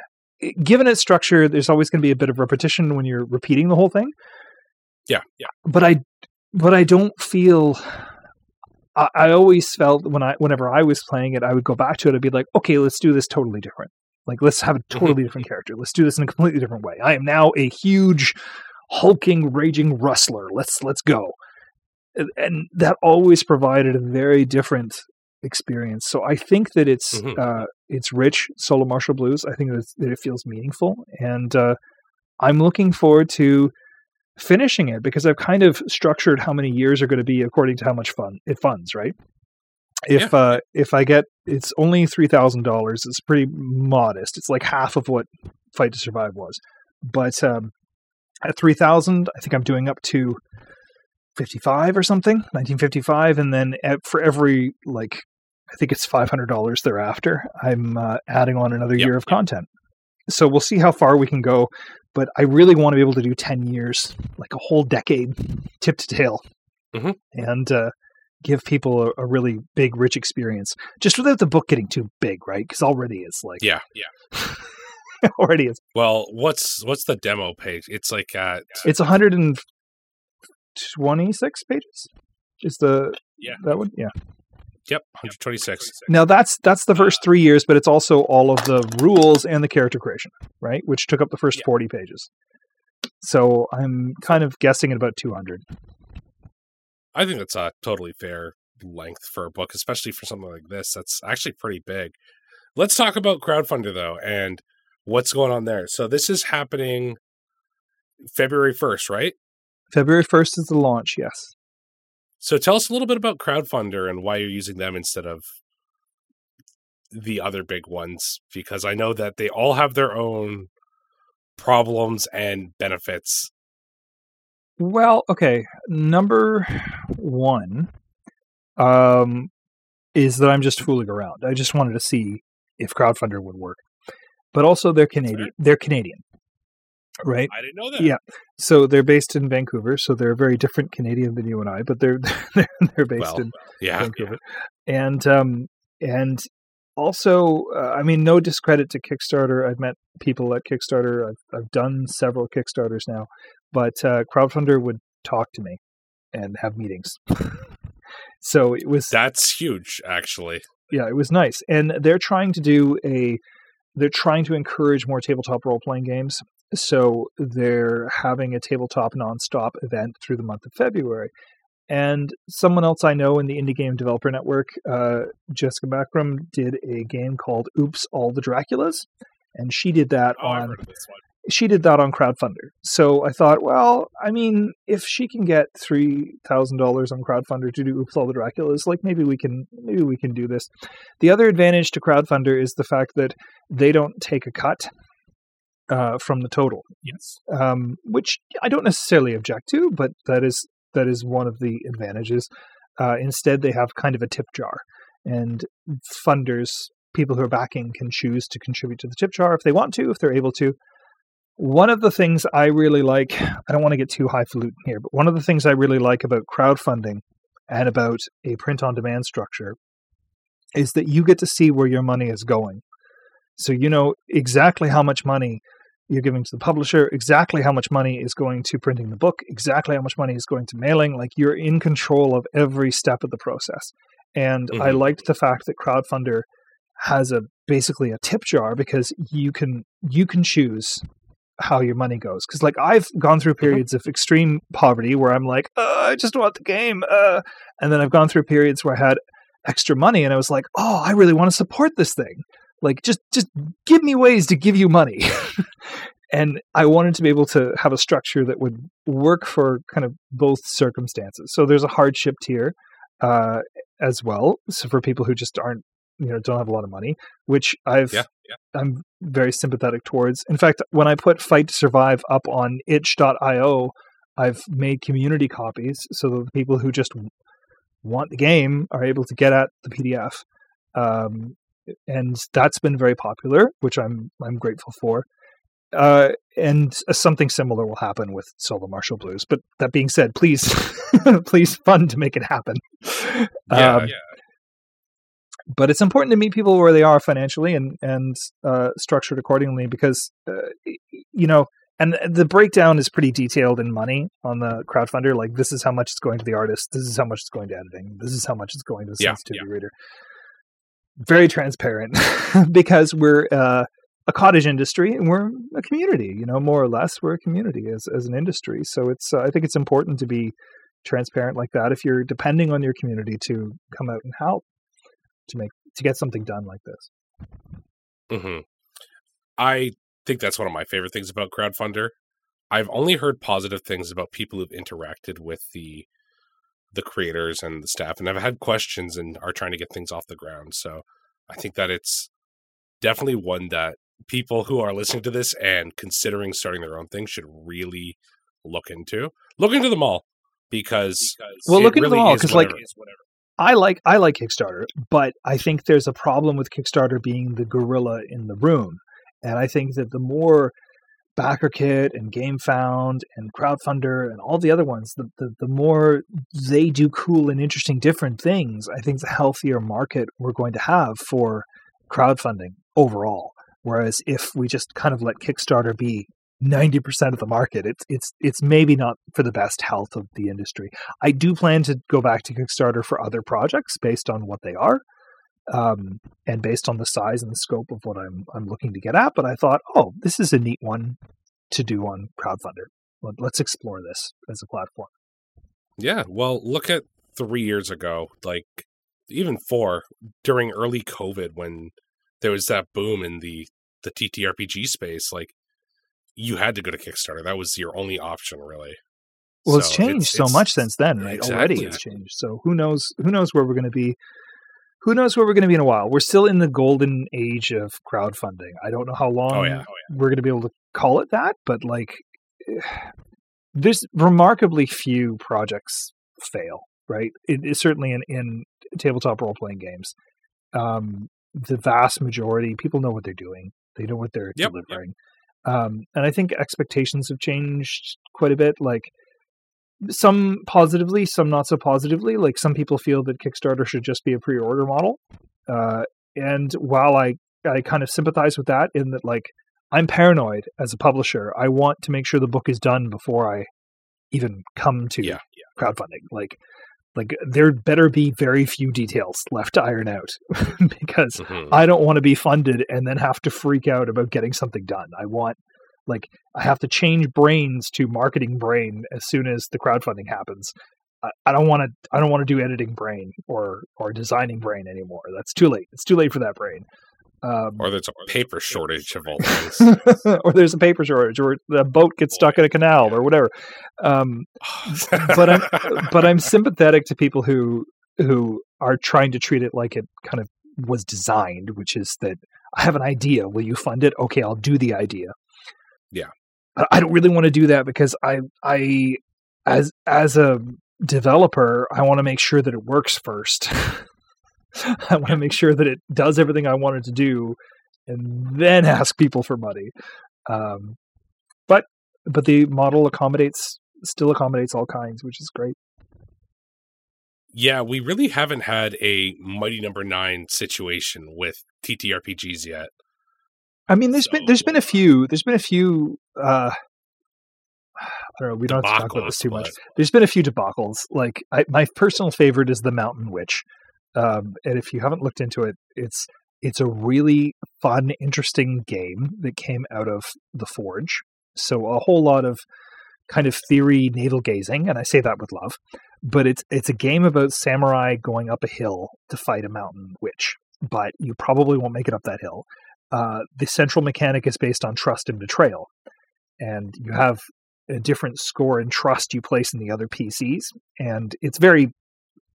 given its structure, there's always going to be a bit of repetition when you're repeating the whole thing. Yeah. Yeah. But I but I don't feel I, I always felt when I whenever I was playing it, I would go back to it. I'd be like, okay, let's do this totally different. Like, let's have a totally different character. Let's do this in a completely different way. I am now a huge, hulking, raging rustler. Let's let's go. And, that always provided a very different experience. So I think that it's Mhm. uh, it's rich solo martial blues. I think that, that it feels meaningful, and uh, I'm looking forward to finishing it because I've kind of structured how many years are going to be according to how much fun it funds, right? If uh, if I get it's only three thousand dollars, it's pretty modest. It's like half of what Fight to Survive was, but um, at three thousand, I think I'm doing up to fifty five or something, nineteen fifty five, and then at, for every like I think it's five hundred dollars thereafter, I'm uh, adding on another Yep, year of content. So we'll see how far we can go but I really want to be able to do 10 years, like a whole decade, tip to tail, Mhm. and uh, give people a, a really big, rich experience, just without the book getting too big, right? Because already it's like, Yeah. Yeah. already it's, Well, what's what's the demo page? It's like uh it's 126 pages. Is the Yeah. that one? Yeah. Yep, 126. Now that's that's the first three years, but it's also all of the rules and the character creation, right? Which took up the first Yeah. 40 pages. So I'm kind of guessing at about 200. I think that's a totally fair length for a book, especially for something like this. That's actually pretty big. Let's talk about Crowdfundr though and what's going on there. So this is happening February 1st, right? February 1st is the launch, yes. So tell us a little bit about Crowdfundr and why you're using them instead of the other big ones because I know that they all have their own problems and benefits. Well, okay. Number one um, is that I'm just fooling around. I just wanted to see if Crowdfundr would work. But also, they're Canadian. They're Canadian, right? I didn't know that. Yeah. So they're based in Vancouver. So they're very different Canadian than you and I, but they're they're, they're based Well, in Yeah. Vancouver. And um, and also, uh, I mean, no discredit to Kickstarter. I've met people at Kickstarter. I've I've done several Kickstarters now, but uh, Crowdfundr would talk to me and have meetings. So it was That's huge, actually. yeah, it was nice. And they're trying to do a they're trying to encourage more tabletop role playing games. So they're having a tabletop nonstop event through the month of February. And someone else I know in the Indie Game Developer Network, uh, Jessica Backram, did a game called Oops All the Draculas. And she did that Oh, on heard of this one. she did that on Crowdfundr so i thought well i mean if she can get $3000 on Crowdfundr to do oops all the draculas like maybe we can maybe we can do this the other advantage to Crowdfundr is the fact that they don't take a cut uh, from the total Yes. um, which i don't necessarily object to but that is that is one of the advantages uh, instead they have kind of a tip jar and funders people who are backing can choose to contribute to the tip jar if they want to if they're able to one of the things I really like, I don't want to get too highfalutin here, but one of the things I really like about crowdfunding and about a print on demand structure is that you get to see where your money is going. So you know exactly how much money you're giving to the publisher, exactly how much money is going to printing the book, exactly how much money is going to mailing. Like you're in control of every step of the process. And I Mhm. liked the fact that Crowdfundr has a basically a tip jar because you can you can choose how your money goes because like i've gone through periods of extreme poverty where i'm like uh, i just want the game uh, and then i've gone through periods where i had extra money and i was like oh i really want to support this thing like just just give me ways to give you money. And i wanted to be able to have a structure that would work for kind of both circumstances. So there's a hardship tier uh, as well so for people who just aren't you know don't have a lot of money which i've Yeah, i'm very sympathetic towards. In fact when i put fight to survive up on itch.io i've made community copies so that the people who just want the game are able to get at the pdf um, and that's been very popular which i'm i'm grateful for. Uh, and uh, something similar will happen with solo martial blues but that being said please please fund to make it happen. Yeah, Um, yeah. but it's important to meet people where they are financially and and uh, structured accordingly because uh, you know and the breakdown is pretty detailed in money on the crowdfunder. Like this is how much it's going to the artist this is how much it's going to editing this is how much it's going to the Yeah, sensitivity reader very transparent because we're uh, a cottage industry and we're a community you know more or less we're a community as, as an industry so it's uh, i think it's important to be transparent like that if you're depending on your community to come out and help to make to get something done like this. Mm-hmm. I think that's one of my favorite things about Crowdfundr. I've only heard positive things about people who've interacted with the the creators and the staff, and I've had questions and are trying to get things off the ground. So I think that it's definitely one that people who are listening to this and considering starting their own thing should really look into. Look into them all because Well, look into them really all, is 'cause, like, whatever. I like I like Kickstarter, but I think there's a problem with Kickstarter being the gorilla in the room, and I think that the more BackerKit and GameFound and Crowdfundr and all the other ones, the, the the more they do cool and interesting different things, I think the healthier market we're going to have for crowdfunding overall. Whereas if we just kind of let Kickstarter be 90% of the market, it's it's it's maybe not for the best health of the industry. I do plan to go back to Kickstarter for other projects based on what they are, um, and based on the size and the scope of what I'm I'm looking to get at. But I thought, oh, this is a neat one to do on Crowdfundr. Let, let's explore this as a platform. Yeah, well, look at three years ago, like even four during early COVID when there was that boom in the the TTRPG space. Like you had to go to Kickstarter; that was your only option, really. Well, it's So changed so it's- much since then, right? Already, it's changed. So who knows? Who knows where we're going to be? Who knows where we're going to be in a while? We're still in the golden age of crowdfunding. I don't know how long Oh yeah, oh we're going to be able to call it that, but like, there's remarkably few projects fail, right? It, it's certainly in, in tabletop role playing games. Um, the vast majority, people know what they're doing. They know what they're Yep, yep. delivering. Um, and I think expectations have changed quite a bit. Like some positively, some not so positively. Like some people feel that Kickstarter should just be a pre-order model. Uh, and while I I kind of sympathize with that, in that like I'm paranoid as a publisher. I want to make sure the book is done before I even come to yeah, crowdfunding. Like Like there better be very few details left to iron out because Mhm. I don't want to be funded and then have to freak out about getting something done. I want like I have to change brains to marketing brain as soon as the crowdfunding happens. I, I don't want to I don't want to do editing brain or or designing brain anymore. That's too late. It's too late for that brain. Um, Or there's a paper shortage of all things. or there's a paper shortage, or the boat gets stuck in a canal, or whatever. Um, but I'm but I'm sympathetic to people who who are trying to treat it like it kind of was designed, which is that I have an idea. Will you fund it? Okay, I'll do the idea. Yeah. I- don't really want to do that because I I as as a developer, I want to make sure that it works first. I want to make sure that it does everything I want it to do, and then ask people for money. Um, but but the model accommodates still accommodates all kinds, which is great. yeah, we really haven't had a Mighty Number Nine situation with TTRPGs yet. I mean, there's been there's been a few there's been a few. Uh, I don't know. We don't have to talk about this too much. There's been a few debacles. Like I, my personal favorite is the Mountain Witch, um, and if you haven't looked into it, it's it's a really fun, interesting game that came out of the Forge. So a whole lot of kind of theory navel gazing, and I say that with love. But it's it's a game about samurai going up a hill to fight a mountain witch, but you probably won't make it up that hill. Uh, the central mechanic is based on trust and betrayal, and you have a different score and trust you place in the other PCs, and it's very.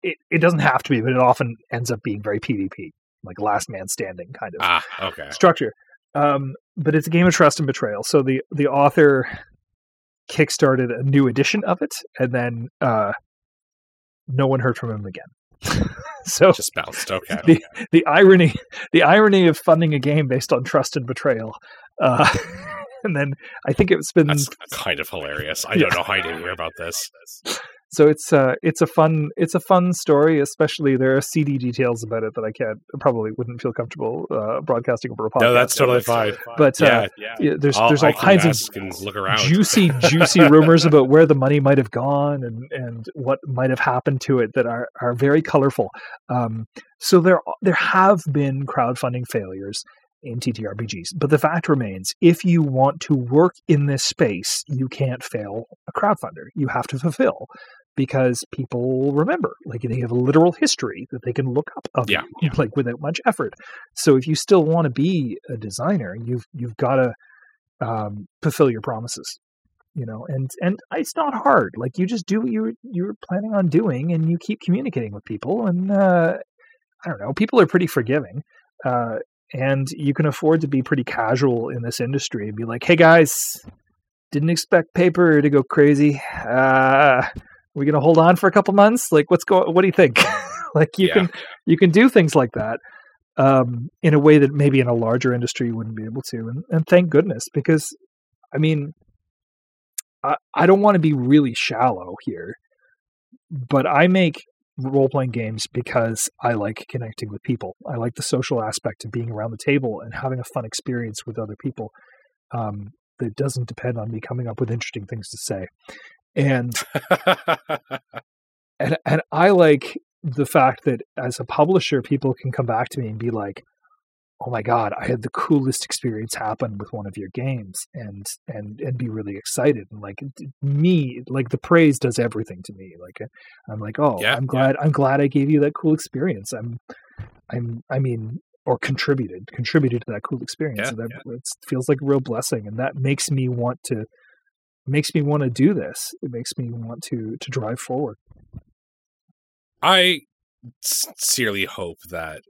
It, it doesn't have to be, but it often ends up being very PvP, like last man standing kind of Ah, okay. structure. Um, but it's a game of trust and betrayal. So the the author kickstarted a new edition of it, and then uh, no one heard from him again. so Just bounced. Okay. the the irony the irony of funding a game based on trust and betrayal. Uh, and then I think it's been That's kind of hilarious. I Yeah. don't know how I didn't hear about this. so it's uh it's a fun it's a fun story. Especially there are CD details about it that I can't probably wouldn't feel comfortable uh, broadcasting over a podcast. No, that's totally fine. But uh, Yeah, yeah, there's I'll- there's I all can kinds of ask and look around. juicy, juicy rumors about where the money might have gone and, and what might have happened to it that are, are very colorful. Um, so there there have been crowdfunding failures in TTRPGs, but the fact remains: if you want to work in this space, you can't fail a crowdfunder. You have to fulfill because people remember, like they have a literal history that they can look up of Yeah, you, like without much effort. So if you still want to be a designer, you've you've got to um, fulfill your promises you know and and it's not hard. Like you just do what you're you're planning on doing and you keep communicating with people and uh i don't know people are pretty forgiving uh and you can afford to be pretty casual in this industry and be like hey guys didn't expect paper to go crazy. Uh we gonna hold on for a couple months like what's going what do you think like you Yeah. can you can do things like that um, in a way that maybe in a larger industry you wouldn't be able to. And, and thank goodness, because I mean, I, I don't want to be really shallow here, but I make role playing games because I like connecting with people. I like the social aspect of being around the table and having a fun experience with other people. Um, that doesn't depend on me coming up with interesting things to say. And and and I like the fact that as a publisher, people can come back to me and be like, "Oh my god, I had the coolest experience happen with one of your games," and and and be really excited and like me, like the praise does everything to me. Like uh, I'm like, "Oh, Yeah, I'm yeah. glad I'm glad I gave you that cool experience." I'm I'm I mean. Or contributed, contributed to that cool experience. Yeah, and that it feels like a real blessing, and that makes me want to, makes me want to do this. It makes me want to to drive forward. I sincerely hope that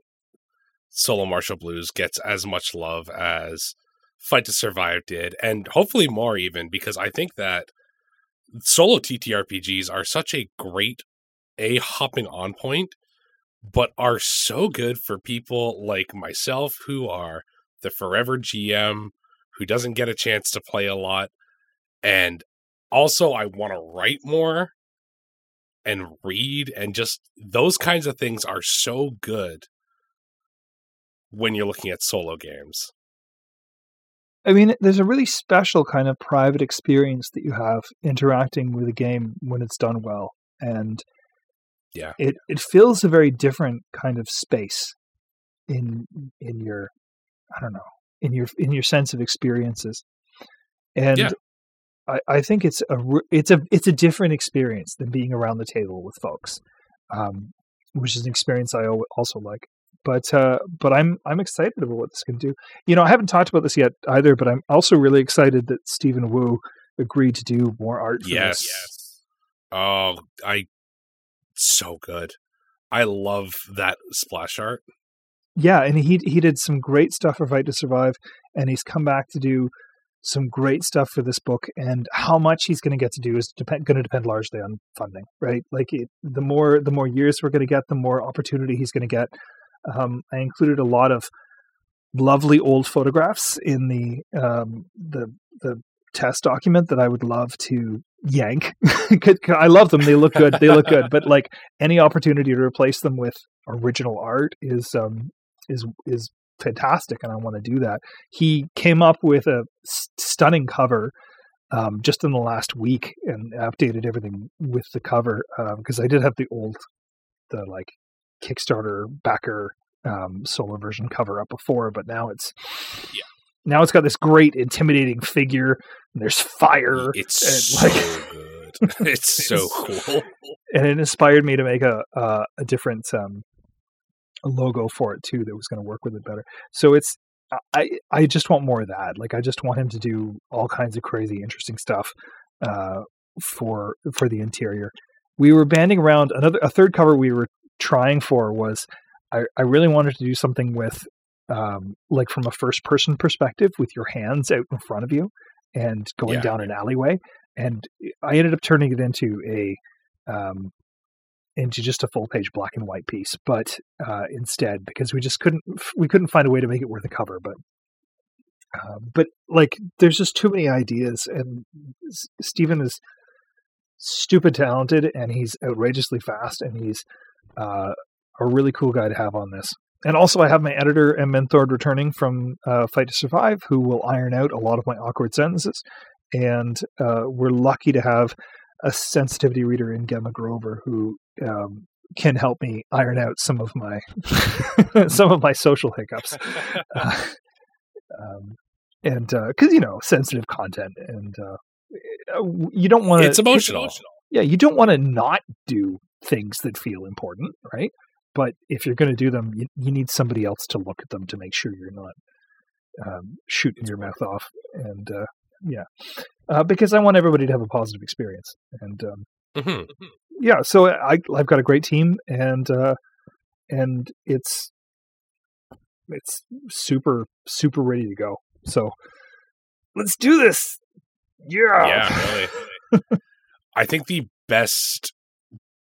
Solo Martial Blues gets as much love as Fight to Survive did, and hopefully more even, because I think that solo TTRPGs are such a great a hopping on point, but are so good for people like myself who are the forever GM who doesn't get a chance to play a lot, and also I want to write more and read and just those kinds of things are so good when you're looking at solo games. I mean, there's a really special kind of private experience that you have interacting with a game when it's done well. And Yeah. it it fills a very different kind of space in in your I don't know in your in your sense of experiences, and Yeah. I, I think it's a it's a it's a different experience than being around the table with folks, um, which is an experience I also like. But uh, but I'm I'm excited about what this can do. You know, I haven't talked about this yet either, but I'm also really excited that Stephen Wu agreed to do more art. For Yes. this. Oh, I so good. I love that splash art. yeah, and he he did some great stuff for Fight to Survive, and he's come back to do some great stuff for this book. And how much he's going to get to do is going to depend largely on funding, right? Like it, the more the more years we're going to get, the more opportunity he's going to get. Um, I included a lot of lovely old photographs in the um, the the test document that I would love to yank. I love them; they look good. They look good, but like any opportunity to replace them with original art is um, is is fantastic, and I want to do that. He came up with a s- stunning cover um, just in the last week and updated everything with the cover because I did have the old the like Kickstarter backer um, solo version cover up before, but now it's Yeah. now it's got this great intimidating figure. And there's fire. It's and, so like- good. It's so cool. and it inspired me to make a uh, a different um, a logo for it too that was going to work with it better. So it's I I just want more of that. Like I just want him to do all kinds of crazy, interesting stuff uh, for for the interior. We were banding around another a third cover we were trying for was I, I really wanted to do something with um, like from a first person perspective with your hands out in front of you and going Yeah. down an alleyway. And I ended up turning it into a um, into just a full page black and white piece, but uh, instead because we just couldn't we couldn't find a way to make it worth a cover. But uh, but like there's just too many ideas, and S- Stephen is stupid talented, and he's outrageously fast, and he's uh, a really cool guy to have on this. And also, I have my editor and Menthord returning from uh, Fight to Survive, who will iron out a lot of my awkward sentences. And uh, we're lucky to have a sensitivity reader in Gemma Grover who um, can help me iron out some of my some of my social hiccups. Uh, um, and because you know sensitive content, and uh, you don't want to. it's emotional. Yeah, you don't want to not do things that feel important, right? But if you're going to do them, you, you need somebody else to look at them to make sure you're not um, shooting your mouth off. And uh, yeah, uh, because I want everybody to have a positive experience. And um, Mhm. yeah, so I I've got a great team, and uh, and it's it's super super ready to go. So let's do this. Yeah. Yeah, really. I think the best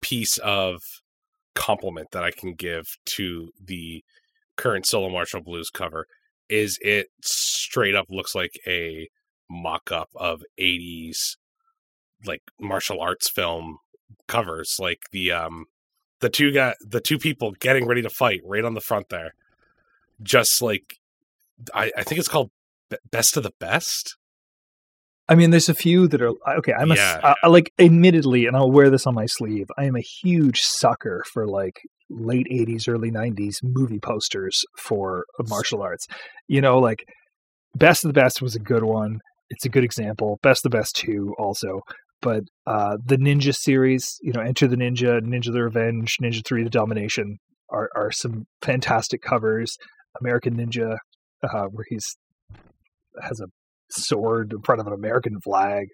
piece of compliment that I can give to the current Solo Martial Blues cover is it straight up looks like a mock up of 80s like martial arts film covers like the um the two guy the two people getting ready to fight right on the front there just like I, I think it's called best of the best I mean, there's a few that are okay. I'm a Yeah. I- I like, admittedly, and I'll wear this on my sleeve. I am a huge sucker for like late '80s, early '90s movie posters for martial arts. You know, like Best of the Best was a good one. It's a good example. Best the Best two also, but uh, the Ninja series, you know, Enter the Ninja, Ninja the Revenge, Ninja Three: The Domination are are some fantastic covers. American Ninja, uh, where he's has a sword in front of an American flag.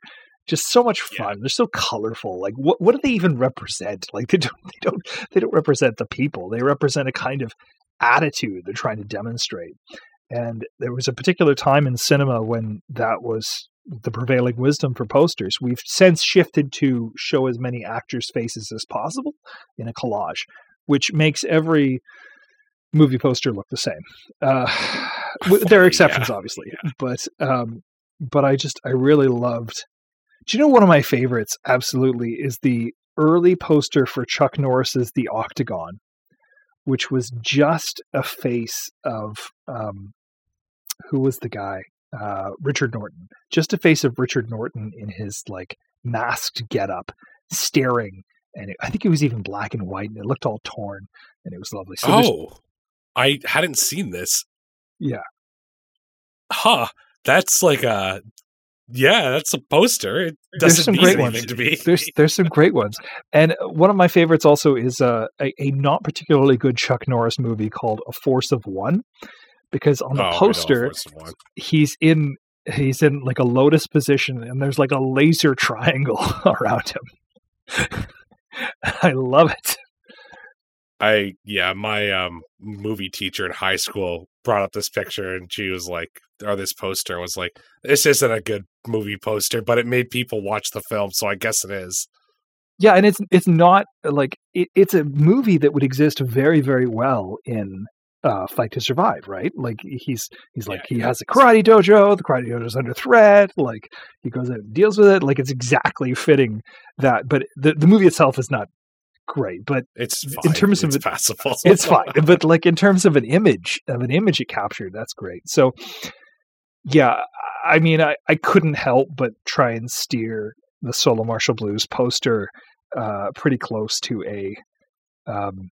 Just so much Yeah. fun. They're so colorful. Like what what do they even represent? Like they don't they don't they don't represent the people. They represent a kind of attitude they're trying to demonstrate. And there was a particular time in cinema when that was the prevailing wisdom for posters. We've since shifted to show as many actors' faces as possible in a collage, which makes every movie poster look the same. Uh, there are Yeah. exceptions, obviously, but um, but I just I really loved. Do you know one of my favorites? Absolutely, is the early poster for Chuck Norris's The Octagon, which was just a face of um, who was the guy? Uh, Richard Norton. Just a face of Richard Norton in his like masked getup, staring and it, I think it was even black and white, and it looked all torn, and it was lovely. So oh, I hadn't seen this. Yeah. Huh. That's like a yeah, that's a poster. It doesn't some mean great anything ones. to me. there's there's some great ones, and one of my favorites also is uh, a a not particularly good Chuck Norris movie called A Force of One, because on the Oh, poster Force of One. he's in he's in like a lotus position, and there's like a laser triangle around him. I love it. I yeah, my um movie teacher in high school brought up this picture and she was like or this poster was like, This isn't a good movie poster, but it made people watch the film, so I guess it is. Yeah, and it's it's not like it, it's a movie that would exist very very well in uh, Fight to Survive, right? Like he's he's like Yeah, he has a karate dojo, the karate dojo is under threat. Like he goes out and deals with it. Like it's exactly fitting that. But the the movie itself is not great, but It's In terms of it's it- passable. it's fine. But like in terms of an image of an image it captured, that's great. So yeah, I mean, I I couldn't help but try and steer the Solo Martial Blues poster uh, pretty close to a um,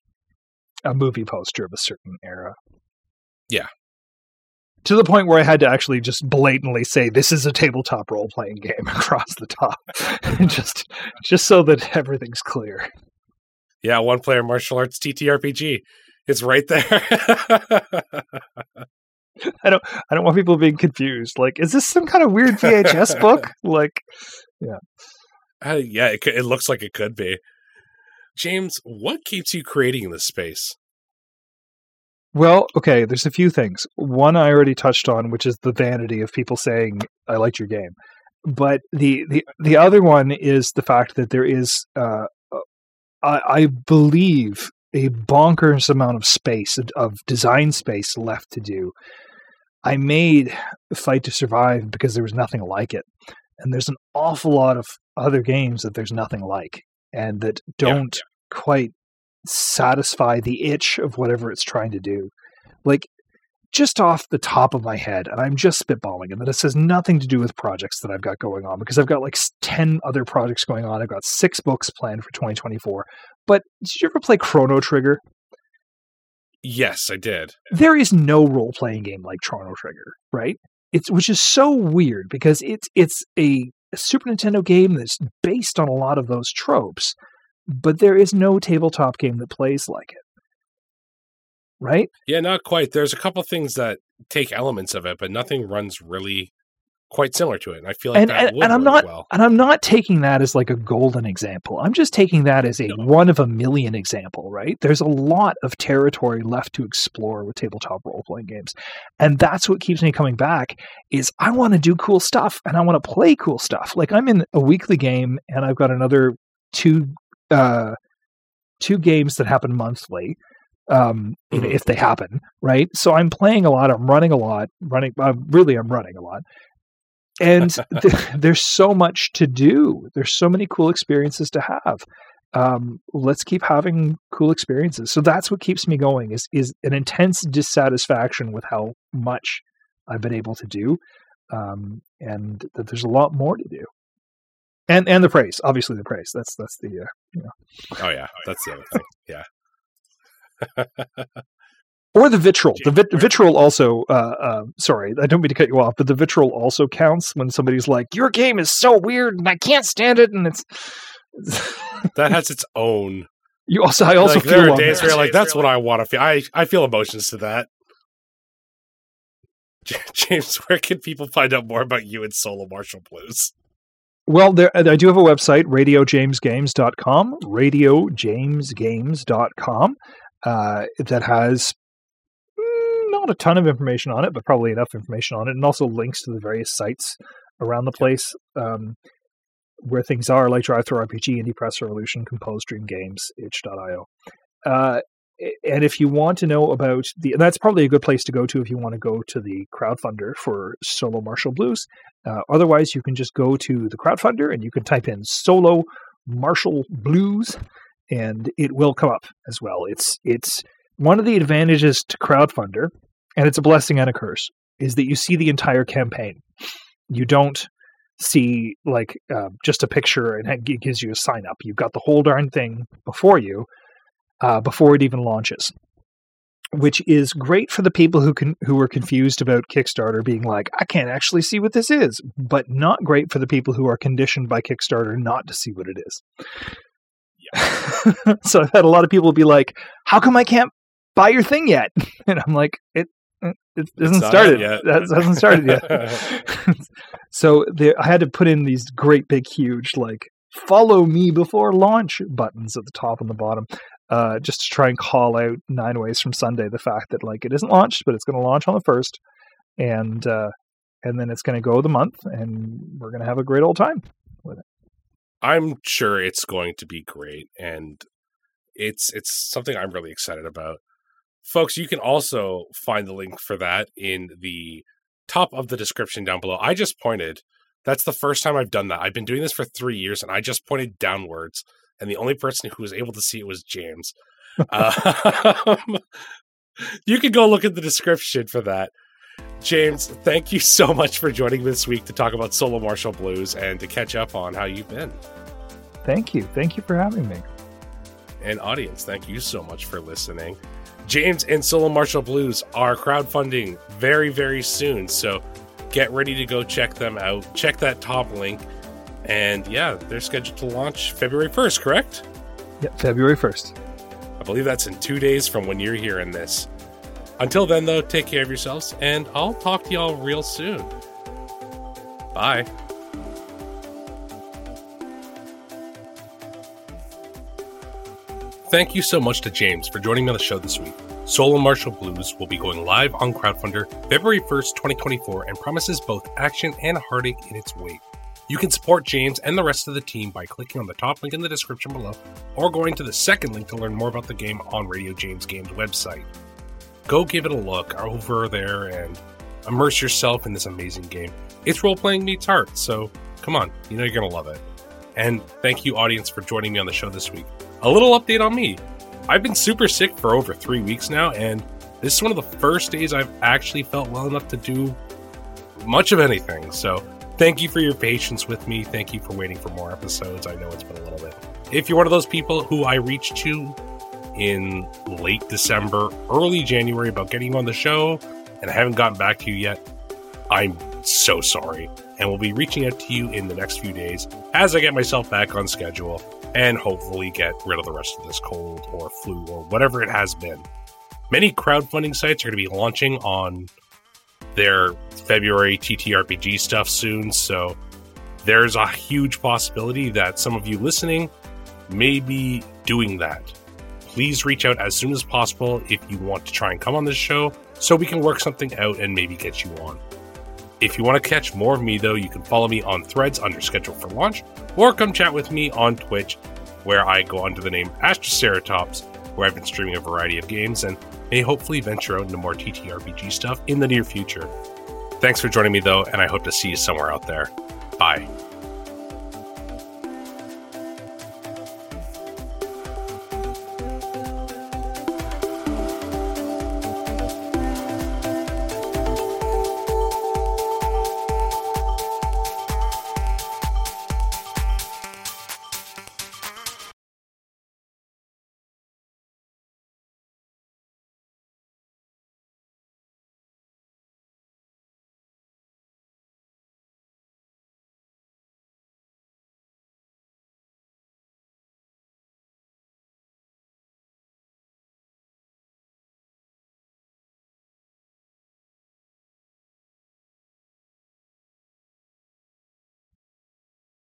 a movie poster of a certain era. Yeah. To the point where I had to actually just blatantly say this is a tabletop role playing game across the top, just just so that everything's clear. yeah, one player martial arts TTRPG. It's right there. I don't I don't want people being confused. Like, is this some kind of weird VHS book? Like, Uh, yeah, it, it looks like it could be. James, what keeps you creating this space? well, okay, there's a few things. One I already touched on, which is the vanity of people saying, I liked your game. But the, the, the other one is the fact that there is, uh, I, I believe, a bonkers amount of space, of design space left to do. I made Fight to Survive because there was nothing like it. And there's an awful lot of other games that there's nothing like and that don't quite satisfy the itch of whatever it's trying to do. Like just off the top of my head, and I'm just spitballing, and this has nothing to do with projects that I've got going on because I've got like 10 other projects going on. I've got six books planned for 2024. But did you ever play Chrono Trigger? Yes, I did. there is no role playing game like Chrono Trigger, right? It's which is so weird because it's it's a, a Super Nintendo game that's based on a lot of those tropes, but there is no tabletop game that plays like it. Right? Yeah, not quite. There's a couple things that take elements of it, but nothing runs really quite similar to it. And I feel like And- that and- would and I'm not- well. And I'm not taking that as like a golden example. I'm just taking that as a No. one of a million example, right? There's a lot of territory left to explore with tabletop role playing games. And that's what keeps me coming back is I want to do cool stuff and I want to play cool stuff. Like I'm in a weekly game and I've got another two uh two games that happen monthly. Um, Mhm. if they happen, right? So I'm playing a lot. I'm running a lot. Running, uh, really, I'm running a lot and th- there's so much to do there's so many cool experiences to have um, let's keep having cool experiences so that's what keeps me going is is an intense dissatisfaction with how much i've been able to do um, and that there's a lot more to do and and the praise obviously the praise that's that's the uh, Oh yeah, that's the other thing. Yeah. or the vitriol the vit- vitriol also uh, uh, sorry i don't mean to cut you off but the vitriol also counts when somebody's like your game is so weird and i can't stand it and it's That has its own. You also, I also like, feel there are days where you're like, that's what I want to feel. I, I feel emotions to that. James, where can people find out more about you and Solo Martial Blues? Well, there, I do have a website, radiojamesgames.com, radiojamesgames.com, uh, that has mm, not a ton of information on it, but probably enough information on it, and also links to the various sites around the place um, where things are, like DriveThruRPG, Indie Press Revolution, Composed Dream Games, itch.io. Uh, and if you want to know about the, that's probably a good place to go to if you want to go to the crowdfunder for Solo Martial Blues. Uh, otherwise, you can just go to the Crowdfundr and you can type in Solo Martial Blues, and it will come up as well. It's it's one of the advantages to Crowdfundr, and it's a blessing and a curse, is that you see the entire campaign. You don't see like uh, just a picture and it gives you a sign up. You've got the whole darn thing before you uh, before it even launches, which is great for the people who can who are confused about Kickstarter being like, I can't actually see what this is, but not great for the people who are conditioned by Kickstarter not to see what it is. Yeah. so I've had a lot of people be like, "How come I can't buy your thing yet?" And I'm like, "It it hasn't started yet. That hasn't started yet. so there, I had to put in these great big huge like follow me before launch buttons at the top and the bottom uh, just to try and call out nine ways from sunday the fact that like it isn't launched but it's going to launch on the first and uh, and then it's going to go the month and we're going to have a great old time with it. I'm sure it's going to be great and it's it's something i'm really excited about. Folks you can also find the link for that in the top of the description down below. I just pointed that's the first time I've done that. I've been doing this for three years, and I just pointed downwards, and the only person who was able to see it was James. um, you can go look at the description for that. James, thank you so much for joining this week to talk about Solo Martial Blues and to catch up on how you've been. Thank you. Thank you for having me. And audience, thank you so much for listening. James and Solo Martial Blues are crowdfunding very, very soon. So get ready to go check them out. Check that top link. And yeah, they're scheduled to launch February 1st, correct? Yeah, February 1st. I believe that's in two days from when you're hearing this. Until then, though, take care of yourselves, and I'll talk to y'all real soon. Bye. Thank you so much to James for joining me on the show this week. Solo Martial Blues will be going live on Crowdfundr February 1st, 2024, and promises both action and heartache in its wake. You can support James and the rest of the team by clicking on the top link in the description below or going to the second link to learn more about the game on Radio James Games website. Go give it a look over there and immerse yourself in this amazing game. It's role playing meets art, so come on, you know you're going to love it. And thank you, audience, for joining me on the show this week. A little update on me. I've been super sick for over three weeks now, and this is one of the first days I've actually felt well enough to do much of anything. So, thank you for your patience with me. Thank you for waiting for more episodes. I know it's been a little bit. If you're one of those people who I reached to in late December, early January about getting on the show, and I haven't gotten back to you yet, I'm so sorry. And we'll be reaching out to you in the next few days as I get myself back on schedule and hopefully get rid of the rest of this cold or flu or whatever it has been. Many crowdfunding sites are going to be launching on their February TTRPG stuff soon, so there's a huge possibility that some of you listening may be doing that. Please reach out as soon as possible if you want to try and come on this show so we can work something out and maybe get you on. If you want to catch more of me, though, you can follow me on threads under schedule for launch, or come chat with me on Twitch, where I go under the name Astroceratops, where I've been streaming a variety of games and may hopefully venture out into more TTRPG stuff in the near future. Thanks for joining me, though, and I hope to see you somewhere out there. Bye.